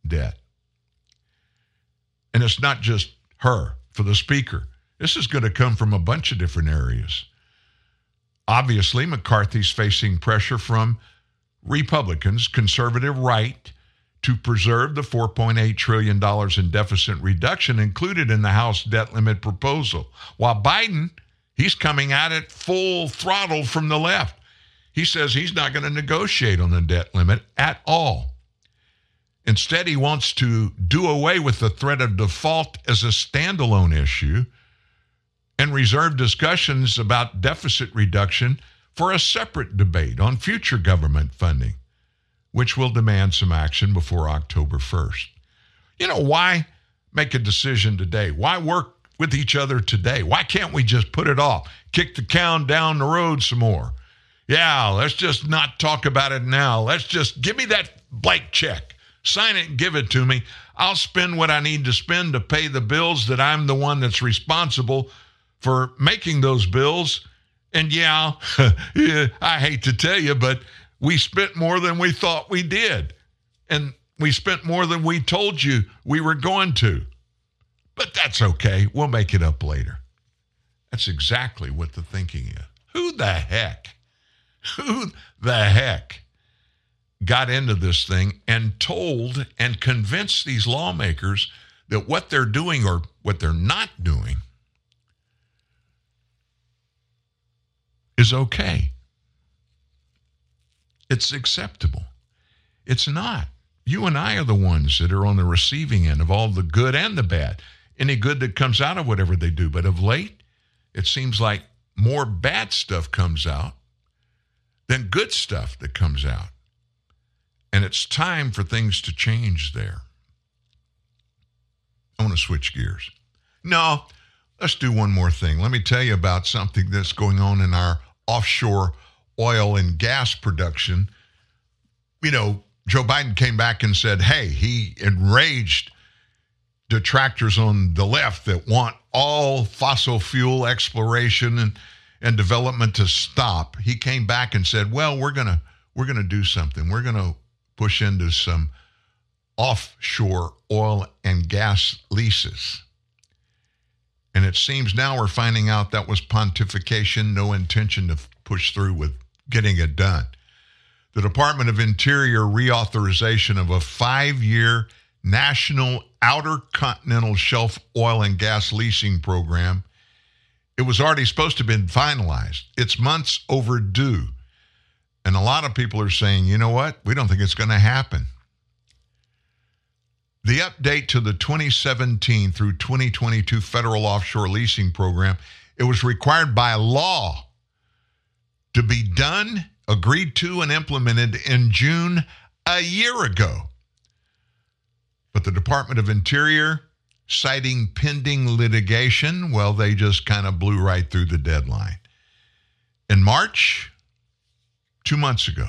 debt. And it's not just her for the speaker. This is going to come from a bunch of different areas. Obviously, McCarthy's facing pressure from Republicans, conservative right, to preserve the $4.8 trillion in deficit reduction included in the House debt limit proposal. While Biden, he's coming at it full throttle from the left. He says he's not going to negotiate on the debt limit at all. Instead, he wants to do away with the threat of default as a standalone issue and reserve discussions about deficit reduction for a separate debate on future government funding which will demand some action before October 1st. You know, why make a decision today? Why work with each other today? Why can't we just put it off? Kick the can down the road some more. Yeah, let's just not talk about it now. Let's just give me that blank check. Sign it and give it to me. I'll spend what I need to spend to pay the bills that I'm the one that's responsible for making those bills. And yeah, yeah I hate to tell you, but we spent more than we thought we did. And we spent more than we told you we were going to. But that's okay. We'll make it up later. That's exactly what the thinking is. Who the heck, who the heck got into this thing and told and convinced these lawmakers that what they're doing or what they're not doing is okay? it's acceptable. It's not. You and I are the ones that are on the receiving end of all the good and the bad. Any good that comes out of whatever they do. But of late, it seems like more bad stuff comes out than good stuff that comes out. And it's time for things to change there. I want to switch gears. No, let's do one more thing. Let me tell you about something that's going on in our offshore oil and gas production. You know, Joe Biden came back and said, hey, he enraged detractors on the left that want all fossil fuel exploration and, and development to stop. He came back and said, well, we're going to we're going to do something. We're going to push into some offshore oil and gas leases. And it seems now we're finding out that was pontification, no intention to push through with getting it done. The Department of Interior reauthorization of a five year national outer continental shelf oil and gas leasing program. It was already supposed to have been finalized. It's months overdue. And a lot of people are saying, you know what? We don't think it's going to happen. The update to the 2017 through 2022 federal offshore leasing program, it was required by law to be done, agreed to, and implemented in June a year ago. But the Department of Interior, citing pending litigation, well, they just kind of blew right through the deadline. In March, two months ago,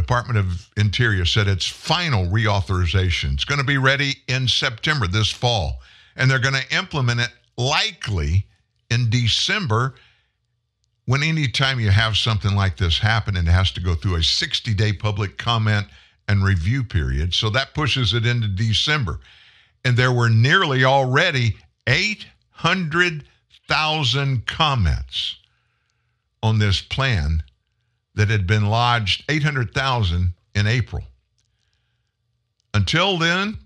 Department of Interior said its final reauthorization is going to be ready in September this fall, and they're going to implement it likely in December. When anytime you have something like this happen, it has to go through a 60 day public comment and review period. So that pushes it into December. And there were nearly already 800,000 comments on this plan that had been lodged 800,000 in April. Until then,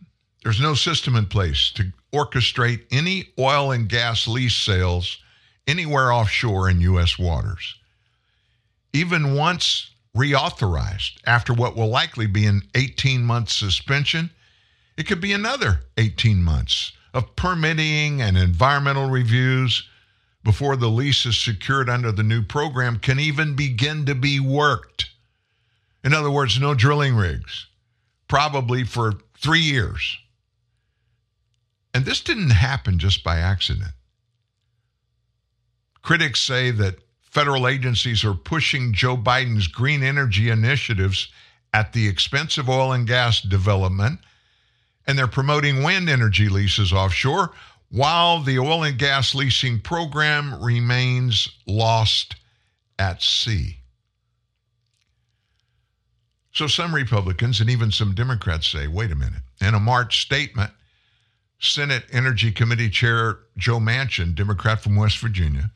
there's no system in place to orchestrate any oil and gas lease sales anywhere offshore in U.S. waters. Even once reauthorized after what will likely be an 18 month suspension, it could be another 18 months of permitting and environmental reviews before the lease is secured under the new program can even begin to be worked. In other words, no drilling rigs, probably for three years. And this didn't happen just by accident. Critics say that federal agencies are pushing Joe Biden's green energy initiatives at the expense of oil and gas development, and they're promoting wind energy leases offshore while the oil and gas leasing program remains lost at sea. So some Republicans and even some Democrats say, wait a minute. In a March statement, Senate Energy Committee Chair Joe Manchin, Democrat from West Virginia,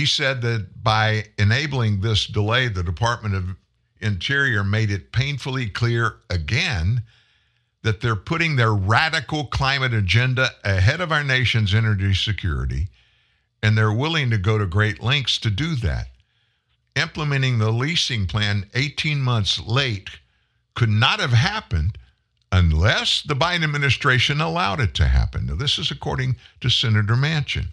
he said that by enabling this delay, the Department of Interior made it painfully clear again that they're putting their radical climate agenda ahead of our nation's energy security, and they're willing to go to great lengths to do that. Implementing the leasing plan 18 months late could not have happened unless the Biden administration allowed it to happen. Now, this is according to Senator Manchin.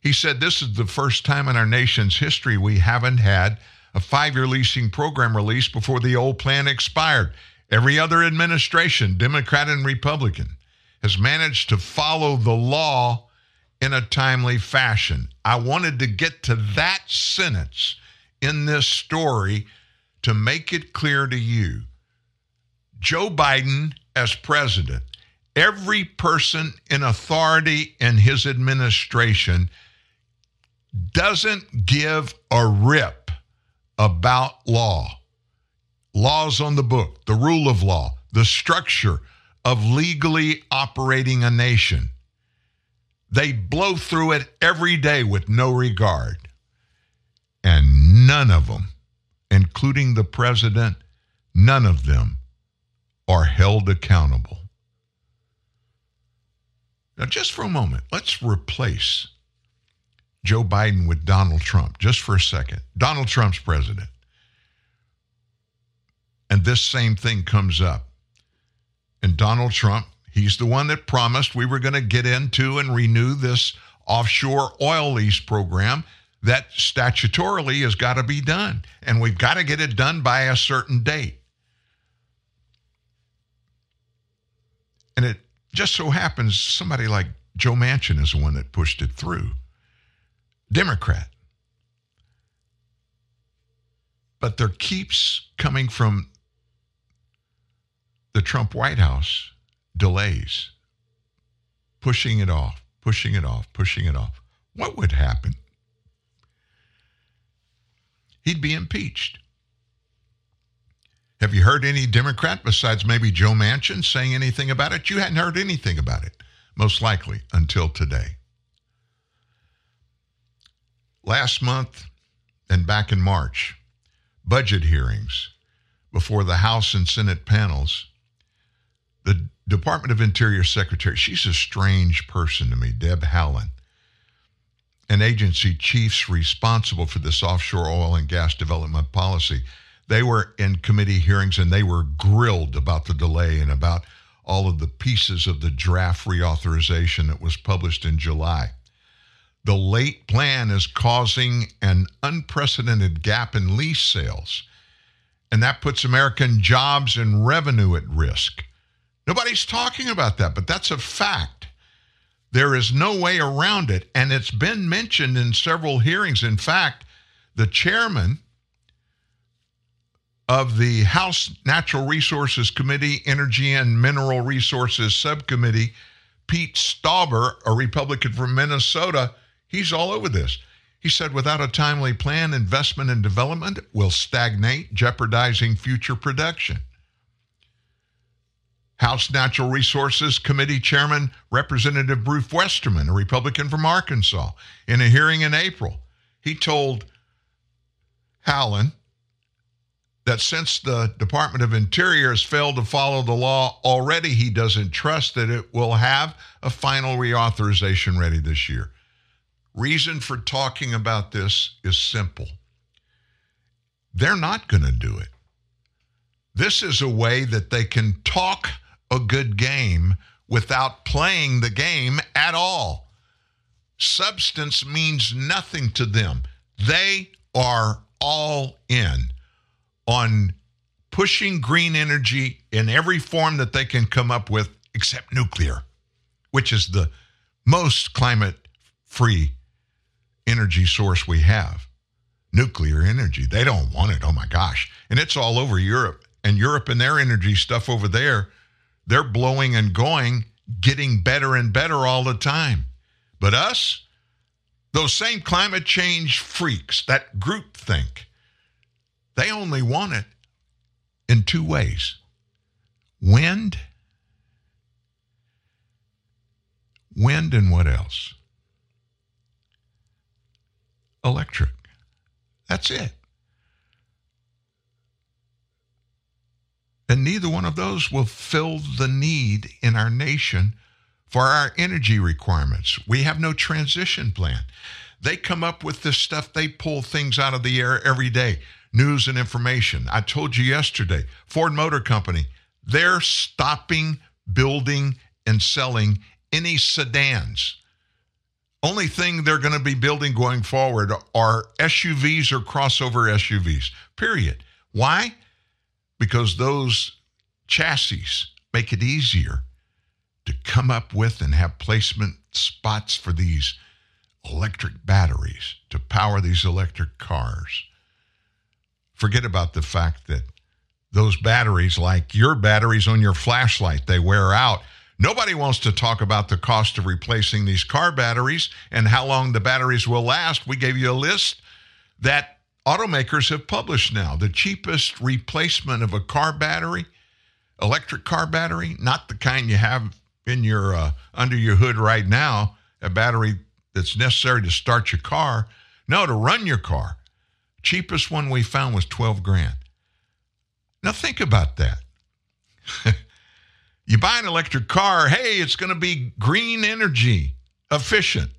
He said this is the first time in our nation's history we haven't had a five year leasing program released before the old plan expired. Every other administration, Democrat and Republican, has managed to follow the law in a timely fashion. I wanted to get to that sentence in this story to make it clear to you. Joe Biden, as president, every person in authority in his administration doesn't give a rip about law laws on the book, the rule of law, the structure of legally operating a nation. They blow through it every day with no regard. And none of them, including the president, none of them are held accountable. Now, just for a moment, let's replace Joe Biden with Donald Trump just for a second. Donald Trump's president and this same thing comes up. And Donald Trump, he's the one that promised we were going to get into and renew this offshore oil lease program that statutorily has got to be done. And we've got to get it done by a certain date. And it just so happens somebody like Joe Manchin is the one that pushed it through. Democrat. But there keeps coming from the Trump White House delays, pushing it off, pushing it off, pushing it off. What would happen? He'd be impeached. Have you heard any Democrat besides maybe Joe Manchin saying anything about it? You hadn't heard anything about it, most likely, until today. Last month and back in March, budget hearings before the House and Senate panels, the Department of Interior Secretary, she's a strange person to me, Deb Haaland, and agency chiefs responsible for this offshore oil and gas development policy they were in committee hearings and they were grilled about the delay and about all of the pieces of the draft reauthorization that was published in July. The late plan is causing an unprecedented gap in lease sales, and that puts American jobs and revenue at risk. Nobody's talking about that, but that's a fact. There is no way around it, and it's been mentioned in several hearings. In fact, the chairman of the House Natural Resources Committee, Energy and Mineral Resources Subcommittee, Pete Stauber, a Republican from Minnesota, he's all over this. He said, without a timely plan, investment and development will stagnate, jeopardizing future production. House Natural Resources Committee Chairman Representative Bruce Westerman, a Republican from Arkansas, in a hearing in April, he told Haaland that since the Department of Interior has failed to follow the law already, he doesn't trust that it will have a final reauthorization ready this year. Reason for talking about this is simple. They're not going to do it. This is a way that they can talk a good game without playing the game at all. Substance means nothing to them. They are all in on pushing green energy in every form that they can come up with, except nuclear, which is the most climate free energy source we have. Nuclear energy. They don't want it. Oh my gosh. And it's all over Europe. And Europe and their energy stuff over there, they're blowing and going, getting better and better all the time. But us, those same climate change freaks, that group think, they only want it in two ways wind, wind, and what else? Electric. That's it. And neither one of those will fill the need in our nation for our energy requirements. We have no transition plan. They come up with this stuff, they pull things out of the air every day news and information. I told you yesterday, Ford Motor Company, they're stopping building and selling any sedans. Only thing they're going to be building going forward are SUVs or crossover SUVs, period. Why? Because those chassis make it easier to come up with and have placement spots for these electric batteries to power these electric cars forget about the fact that those batteries, like your batteries on your flashlight, they wear out. Nobody wants to talk about the cost of replacing these car batteries and how long the batteries will last. We gave you a list that automakers have published now. The cheapest replacement of a car battery, electric car battery, not the kind you have in your uh, under your hood right now, a battery that's necessary to start your car. No, to run your car. Cheapest one we found was 12 grand. Now think about that. you buy an electric car, hey, it's going to be green energy, efficient.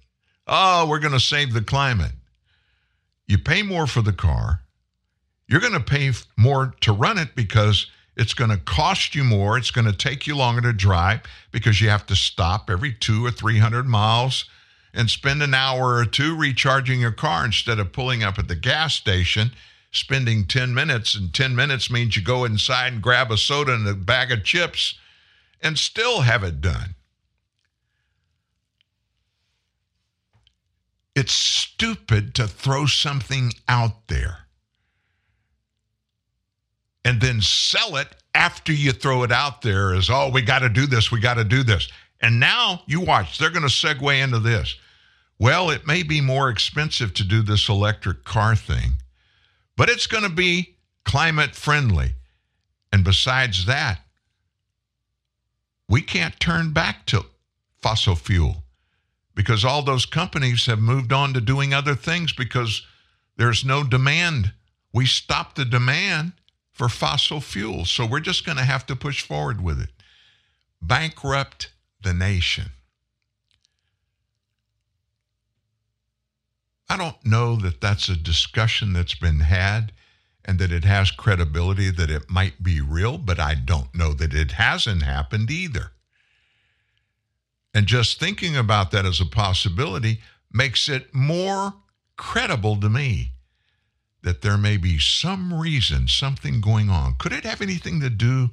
Oh, we're going to save the climate. You pay more for the car. You're going to pay more to run it because it's going to cost you more. It's going to take you longer to drive because you have to stop every two or 300 miles and spend an hour or two recharging your car instead of pulling up at the gas station, spending 10 minutes. And 10 minutes means you go inside and grab a soda and a bag of chips and still have it done. It's stupid to throw something out there and then sell it after you throw it out there as, oh, we got to do this, we got to do this. And now you watch, they're going to segue into this. Well, it may be more expensive to do this electric car thing, but it's going to be climate friendly. And besides that, we can't turn back to fossil fuel because all those companies have moved on to doing other things because there's no demand. We stopped the demand for fossil fuels. So we're just going to have to push forward with it. Bankrupt the nation. I don't know that that's a discussion that's been had and that it has credibility that it might be real, but I don't know that it hasn't happened either. And just thinking about that as a possibility makes it more credible to me that there may be some reason, something going on. Could it have anything to do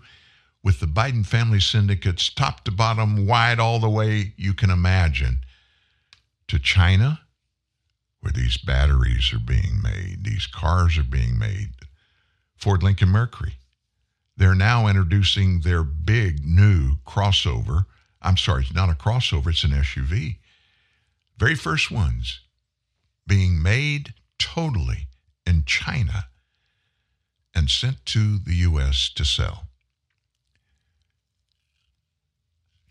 with the Biden family syndicates, top to bottom, wide all the way you can imagine, to China, where these batteries are being made, these cars are being made? Ford Lincoln Mercury. They're now introducing their big new crossover I'm sorry, it's not a crossover, it's an SUV. Very first ones being made totally in China and sent to the U.S. to sell.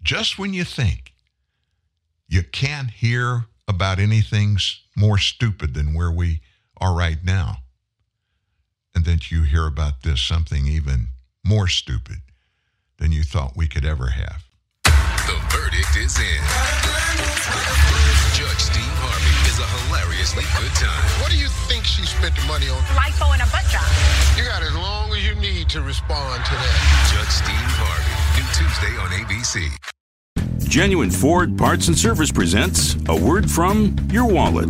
Just when you think you can't hear about anything more stupid than where we are right now, and then you hear about this, something even more stupid than you thought we could ever have. The verdict is in. Judge Steve Harvey is a hilariously good time. What do you think she spent the money on? Lipo and a butt job. You got as long as you need to respond to that. Judge Steve Harvey, new Tuesday on ABC. Genuine Ford Parts and Service presents a word from your wallet.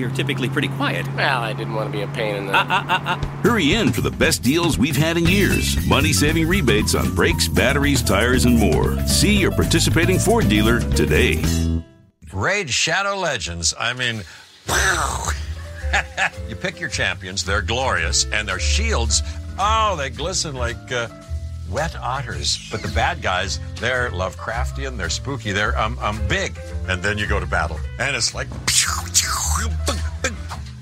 you're typically pretty quiet. Well, I didn't want to be a pain in the. Uh, uh, uh, uh. Hurry in for the best deals we've had in years. Money saving rebates on brakes, batteries, tires, and more. See your participating Ford dealer today. Raid Shadow Legends. I mean, wow. you pick your champions, they're glorious, and their shields, oh, they glisten like. Uh, wet otters. But the bad guys, they're Lovecraftian, they're spooky, they're um um big. And then you go to battle, and it's like.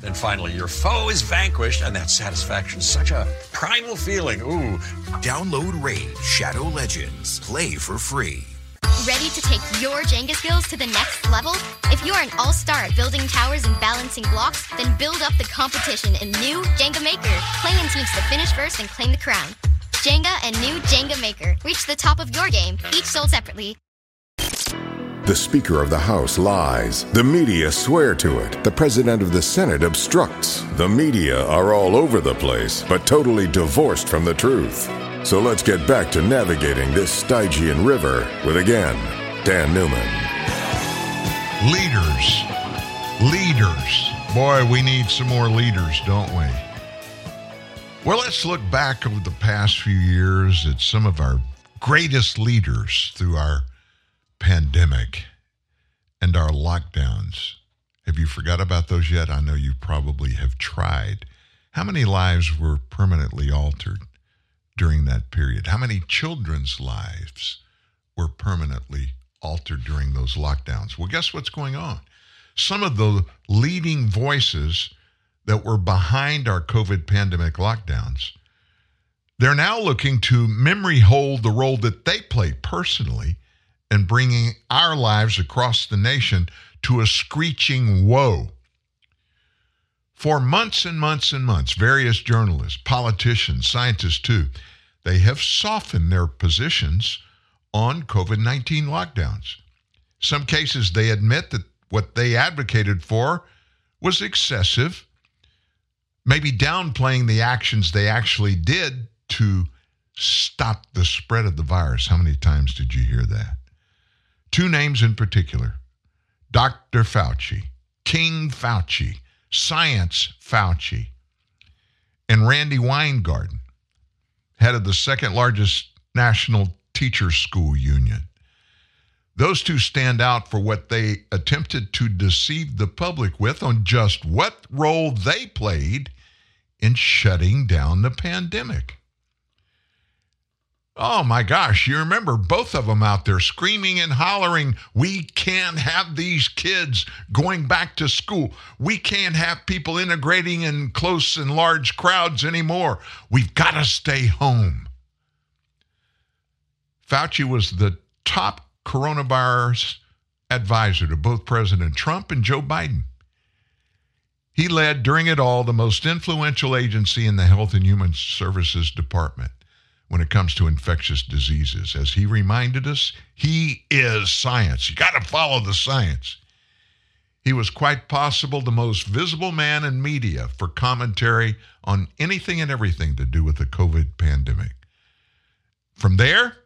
And finally, your foe is vanquished, and that satisfaction, such a primal feeling. Ooh. Download Raid Shadow Legends. Play for free. Ready to take your Jenga skills to the next level? If you are an all-star at building towers and balancing blocks, then build up the competition in new Jenga Maker. Play in teams to finish first and claim the crown. Jenga and new Jenga Maker. Reach the top of your game, each sold separately. The Speaker of the House lies. The media swear to it. The President of the Senate obstructs. The media are all over the place, but totally divorced from the truth. So let's get back to navigating this Stygian river with again, Dan Newman. Leaders. Leaders. Boy, we need some more leaders, don't we? Well, let's look back over the past few years at some of our greatest leaders through our pandemic and our lockdowns. Have you forgot about those yet? I know you probably have tried. How many lives were permanently altered during that period? How many children's lives were permanently altered during those lockdowns? Well, guess what's going on? Some of the leading voices that were behind our COVID pandemic lockdowns, they're now looking to memory hold the role that they played personally in bringing our lives across the nation to a screeching woe. For months and months and months, various journalists, politicians, scientists too, they have softened their positions on COVID 19 lockdowns. Some cases they admit that what they advocated for was excessive, maybe downplaying the actions they actually did to stop the spread of the virus. How many times did you hear that? Two names in particular Dr. Fauci, King Fauci, Science Fauci, and Randi Weingarten, head of the second largest national teacher school union. Those two stand out for what they attempted to deceive the public with on just what role they played in shutting down the pandemic. Oh my gosh, you remember both of them out there screaming and hollering, We can't have these kids going back to school. We can't have people integrating in close and large crowds anymore. We've got to stay home. Fauci was the top coronavirus advisor to both President Trump and Joe Biden. He led during it all the most influential agency in the Health and Human Services Department when it comes to infectious diseases. As he reminded us, he is science. You got to follow the science. He was quite possible the most visible man in media for commentary on anything and everything to do with the COVID pandemic. From there,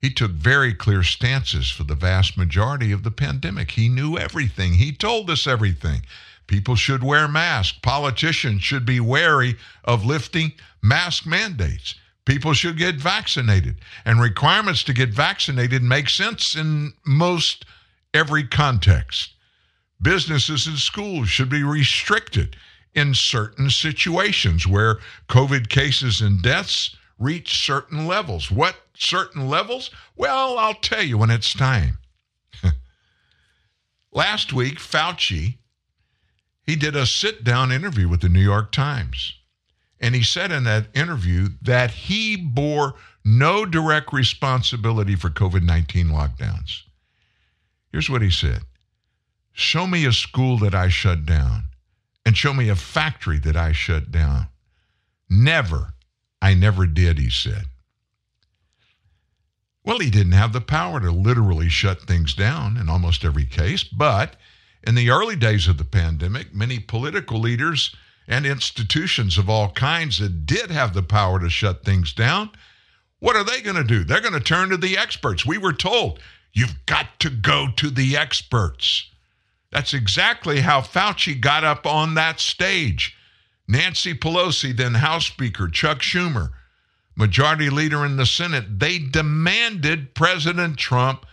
he took very clear stances for the vast majority of the pandemic. He knew everything. He told us everything. People should wear masks. Politicians should be wary of lifting mask mandates. People should get vaccinated. And requirements to get vaccinated make sense in most every context. Businesses and schools should be restricted in certain situations where COVID cases and deaths reach certain levels. What certain levels? Well, I'll tell you when it's time. Last week, Fauci, he did a sit down interview with the New York Times. And he said in that interview that he bore no direct responsibility for COVID 19 lockdowns. Here's what he said Show me a school that I shut down, and show me a factory that I shut down. Never. I never did, he said. Well, he didn't have the power to literally shut things down in almost every case, but in the early days of the pandemic, many political leaders and institutions of all kinds that did have the power to shut things down, what are they going to do? They're going to turn to the experts. We were told, you've got to go to the experts. That's exactly how Fauci got up on that stage. Nancy Pelosi, then House Speaker Chuck Schumer, Majority Leader in the Senate, they demanded President Trump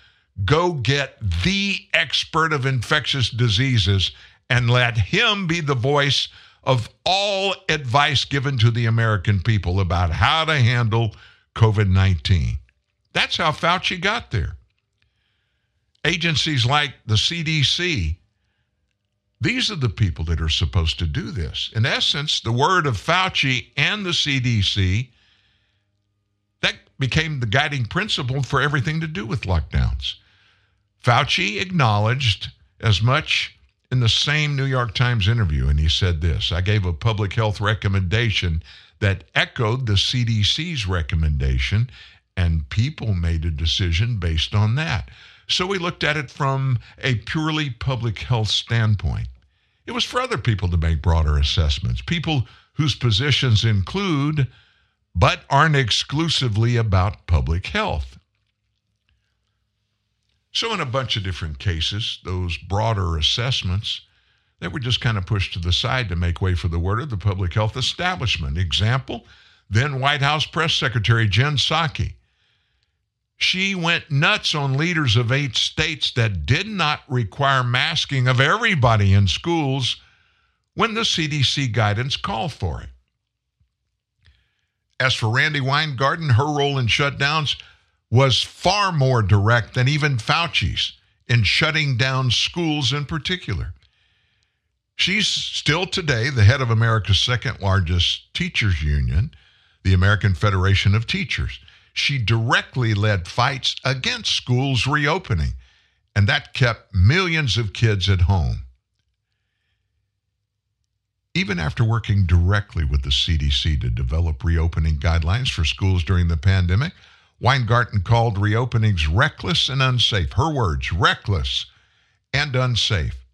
go get the expert of infectious diseases and let him be the voice of all advice given to the American people about how to handle COVID 19. That's how Fauci got there. Agencies like the CDC, these are the people that are supposed to do this. In essence, the word of Fauci and the CDC, that became the guiding principle for everything to do with lockdowns. Fauci acknowledged as much in the same New York Times interview, and he said this I gave a public health recommendation that echoed the CDC's recommendation, and people made a decision based on that. So we looked at it from a purely public health standpoint. It was for other people to make broader assessments, people whose positions include, but aren't exclusively about public health. So, in a bunch of different cases, those broader assessments that were just kind of pushed to the side to make way for the word of the public health establishment. Example, then White House Press Secretary Jen Psaki. She went nuts on leaders of eight states that did not require masking of everybody in schools when the CDC guidance called for it. As for Randi Weingarten, her role in shutdowns was far more direct than even Fauci's in shutting down schools in particular. She's still today the head of America's second largest teachers union, the American Federation of Teachers. She directly led fights against schools reopening, and that kept millions of kids at home. Even after working directly with the CDC to develop reopening guidelines for schools during the pandemic, Weingarten called reopenings reckless and unsafe. Her words, reckless and unsafe.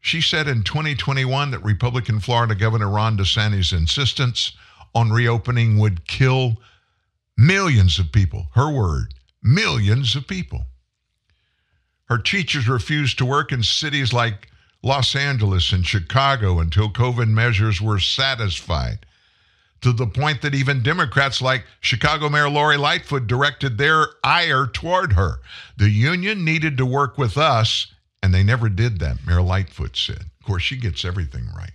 She said in 2021 that Republican Florida Governor Ron DeSantis' insistence on reopening would kill millions of people. Her word, millions of people. Her teachers refused to work in cities like Los Angeles and Chicago until COVID measures were satisfied. To the point that even Democrats like Chicago Mayor Lori Lightfoot directed their ire toward her. The union needed to work with us, and they never did that, Mayor Lightfoot said. Of course, she gets everything right.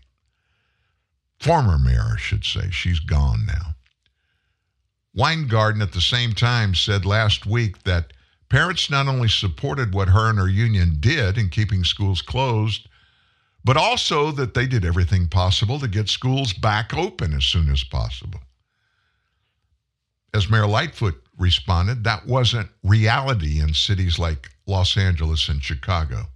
Former mayor, I should say. She's gone now. Weingarten at the same time said last week that parents not only supported what her and her union did in keeping schools closed, but also that they did everything possible to get schools back open as soon as possible. As Mayor Lightfoot responded, that wasn't reality in cities like Los Angeles and Chicago.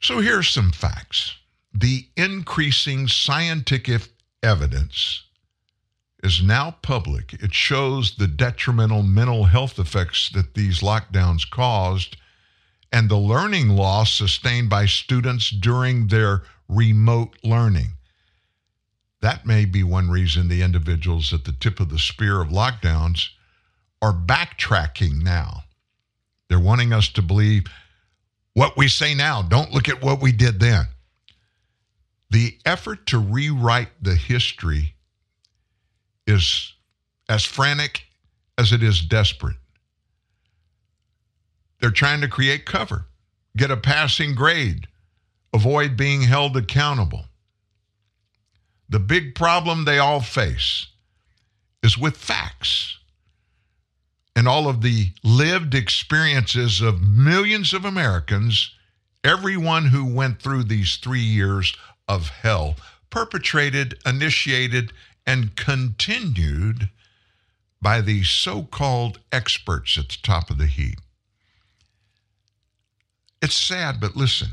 So here are some facts. The increasing scientific evidence is now public. It shows the detrimental mental health effects that these lockdowns caused and the learning loss sustained by students during their remote learning. That may be one reason the individuals at the tip of the spear of lockdowns are backtracking now. They're wanting us to believe what we say now. Don't look at what we did then. The effort to rewrite the history is as frantic as it is desperate. They're trying to create cover, get a passing grade, avoid being held accountable. The big problem they all face is with facts and all of the lived experiences of millions of Americans, everyone who went through these three years of hell, perpetrated, initiated, and continued by the so called experts at the top of the heap. It's sad, but listen,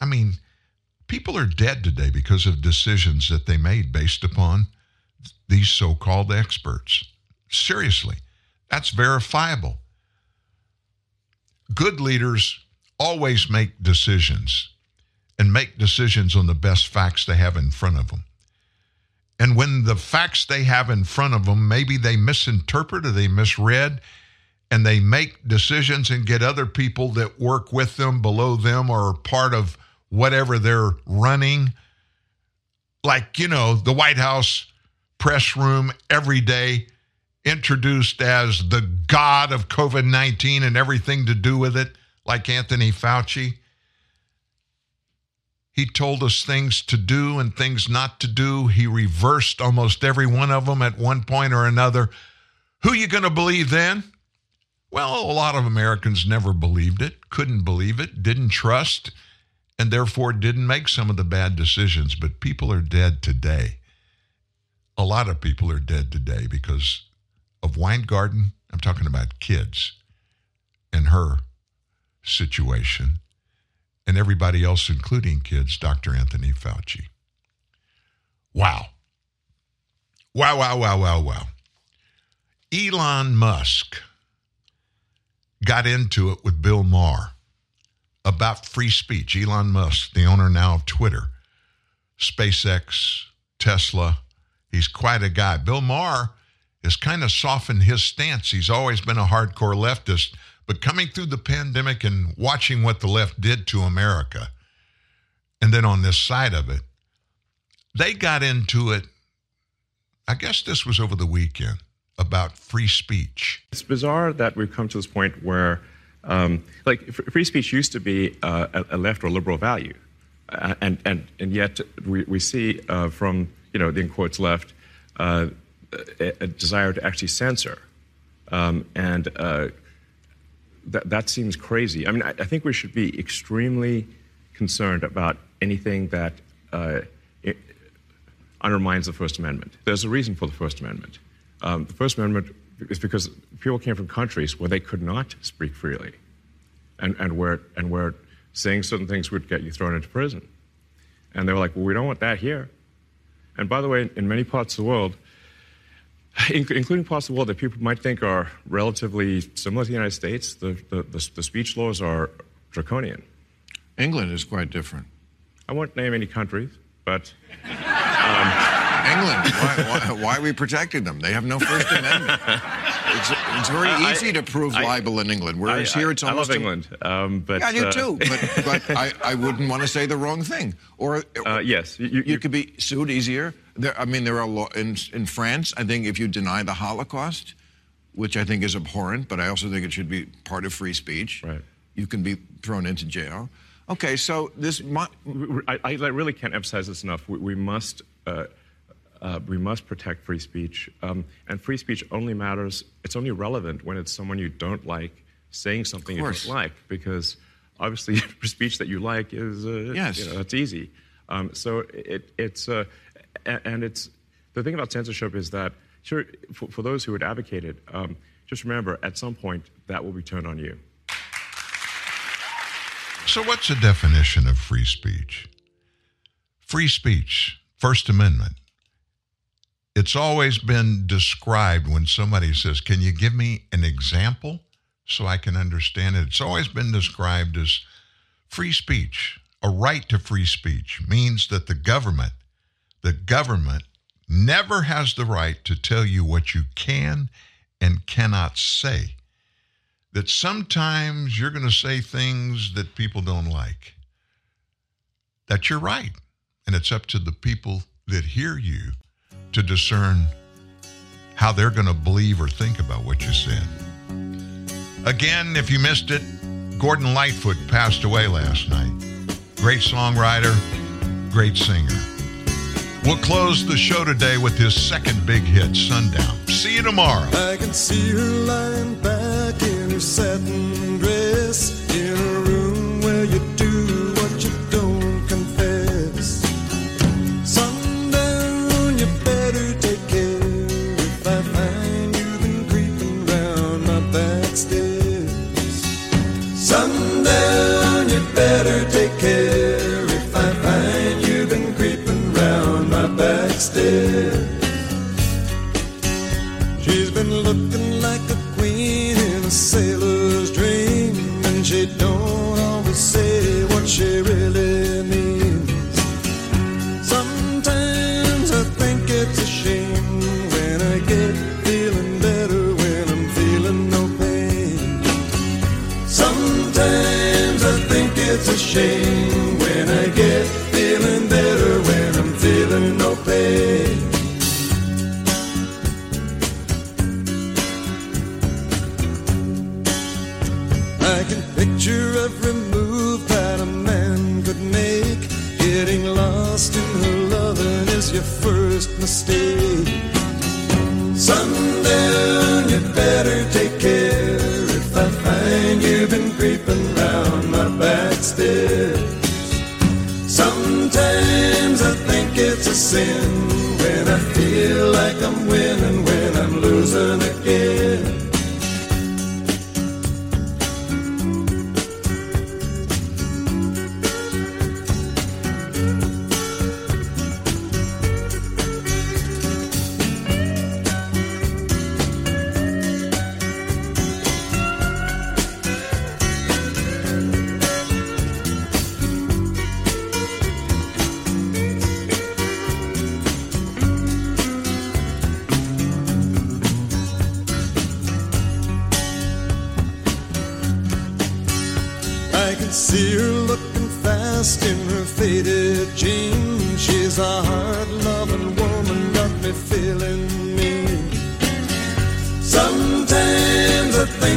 I mean, people are dead today because of decisions that they made based upon these so called experts. Seriously, that's verifiable. Good leaders always make decisions and make decisions on the best facts they have in front of them. And when the facts they have in front of them, maybe they misinterpret or they misread, and they make decisions and get other people that work with them, below them, or part of whatever they're running. Like, you know, the White House press room every day introduced as the god of COVID 19 and everything to do with it, like Anthony Fauci. He told us things to do and things not to do. He reversed almost every one of them at one point or another. Who you going to believe then? Well, a lot of Americans never believed it, couldn't believe it, didn't trust, and therefore didn't make some of the bad decisions. But people are dead today. A lot of people are dead today because of Weingarten. I'm talking about kids and her situation and everybody else, including kids, Dr. Anthony Fauci. Wow. Wow, wow, wow, wow, wow. Elon Musk got into it with Bill Maher about free speech. Elon Musk, the owner now of Twitter, SpaceX, Tesla, he's quite a guy. Bill Maher has kind of softened his stance. He's always been a hardcore leftist but coming through the pandemic and watching what the left did to America, and then on this side of it, they got into it. I guess this was over the weekend about free speech. It's bizarre that we've come to this point where, um, like, free speech used to be uh, a left or liberal value, uh, and and and yet we we see uh, from you know the in quotes left uh, a, a, desire to actually censor, um, and uh, that, that seems crazy. I mean, I, I, think we should be extremely concerned about anything that uh, undermines the First Amendment. There's a reason for the First Amendment. Um, the First Amendment is because people came from countries where they could not speak freely, and, and, where, and where saying certain things would get you thrown into prison. And they were like, well, we don't want that here. And by the way, in many parts of the world, including parts of the world that people might think are relatively similar to the United States, the, the, the, the speech laws are draconian. England is quite different. I won't name any countries, but England. Why, why, why are we protecting them? They have no First Amendment. It's, it's very I- easy to prove I- libel in England, whereas I- here it's I almost. love a- England, um, but yeah, I do uh, too. But, but I, I wouldn't want to say the wrong thing. Or uh, yes, you, you, could be sued easier. There, I mean, there are law in in France. I think if you deny the Holocaust, which I think is abhorrent, but I also think it should be part of free speech. Right. You can be thrown into jail. Okay, so this. Mo- I, I really can't emphasize this enough. We, we must. Uh, uh, we must protect free speech, um, and free speech only matters. It's only relevant when it's someone you don't like saying something you don't like, because obviously, speech that you like is uh, Yes. you know, that's easy. Um, so it, it's uh, and it's the thing about censorship is that sure for, for those who would advocate it, um, just remember at some point that will be turned on you. So, what's the definition of free speech? Free speech, First Amendment. It's always been described when somebody says, Can you give me an example so I can understand it? It's always been described as free speech. A right to free speech means that the government, the government never has the right to tell you what you can and cannot say that sometimes you're going to say things that people don't like. That you're right. And it's up to the people that hear you to discern how they're going to believe or think about what you said. Again, if you missed it, Gordon Lightfoot passed away last night. Great songwriter, great singer. We'll close the show today with his second big hit, Sundown. See you tomorrow. I can see her lying back in her satin dress my back. She's been looking picture every move that a man could make. Getting lost in her loving is your first mistake. Sundown, you better take care if I find you've been creeping round my back stairs. Sometimes I think it's a sin when I feel like I'm winning when I'm losing again.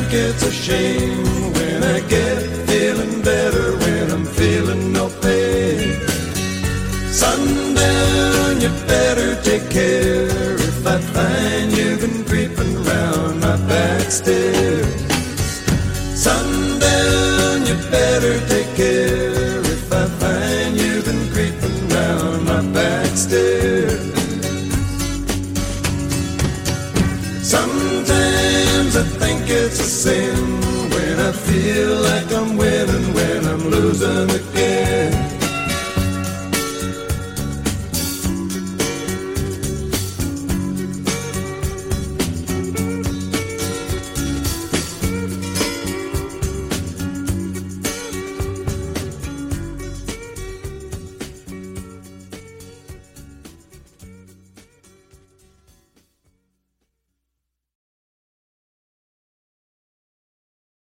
Think it's a shame when I get feeling better when I'm feeling no pain. Sundown, you better take care if I find you've been creeping round my back stairs. Feel like I'm winning when I'm losing again.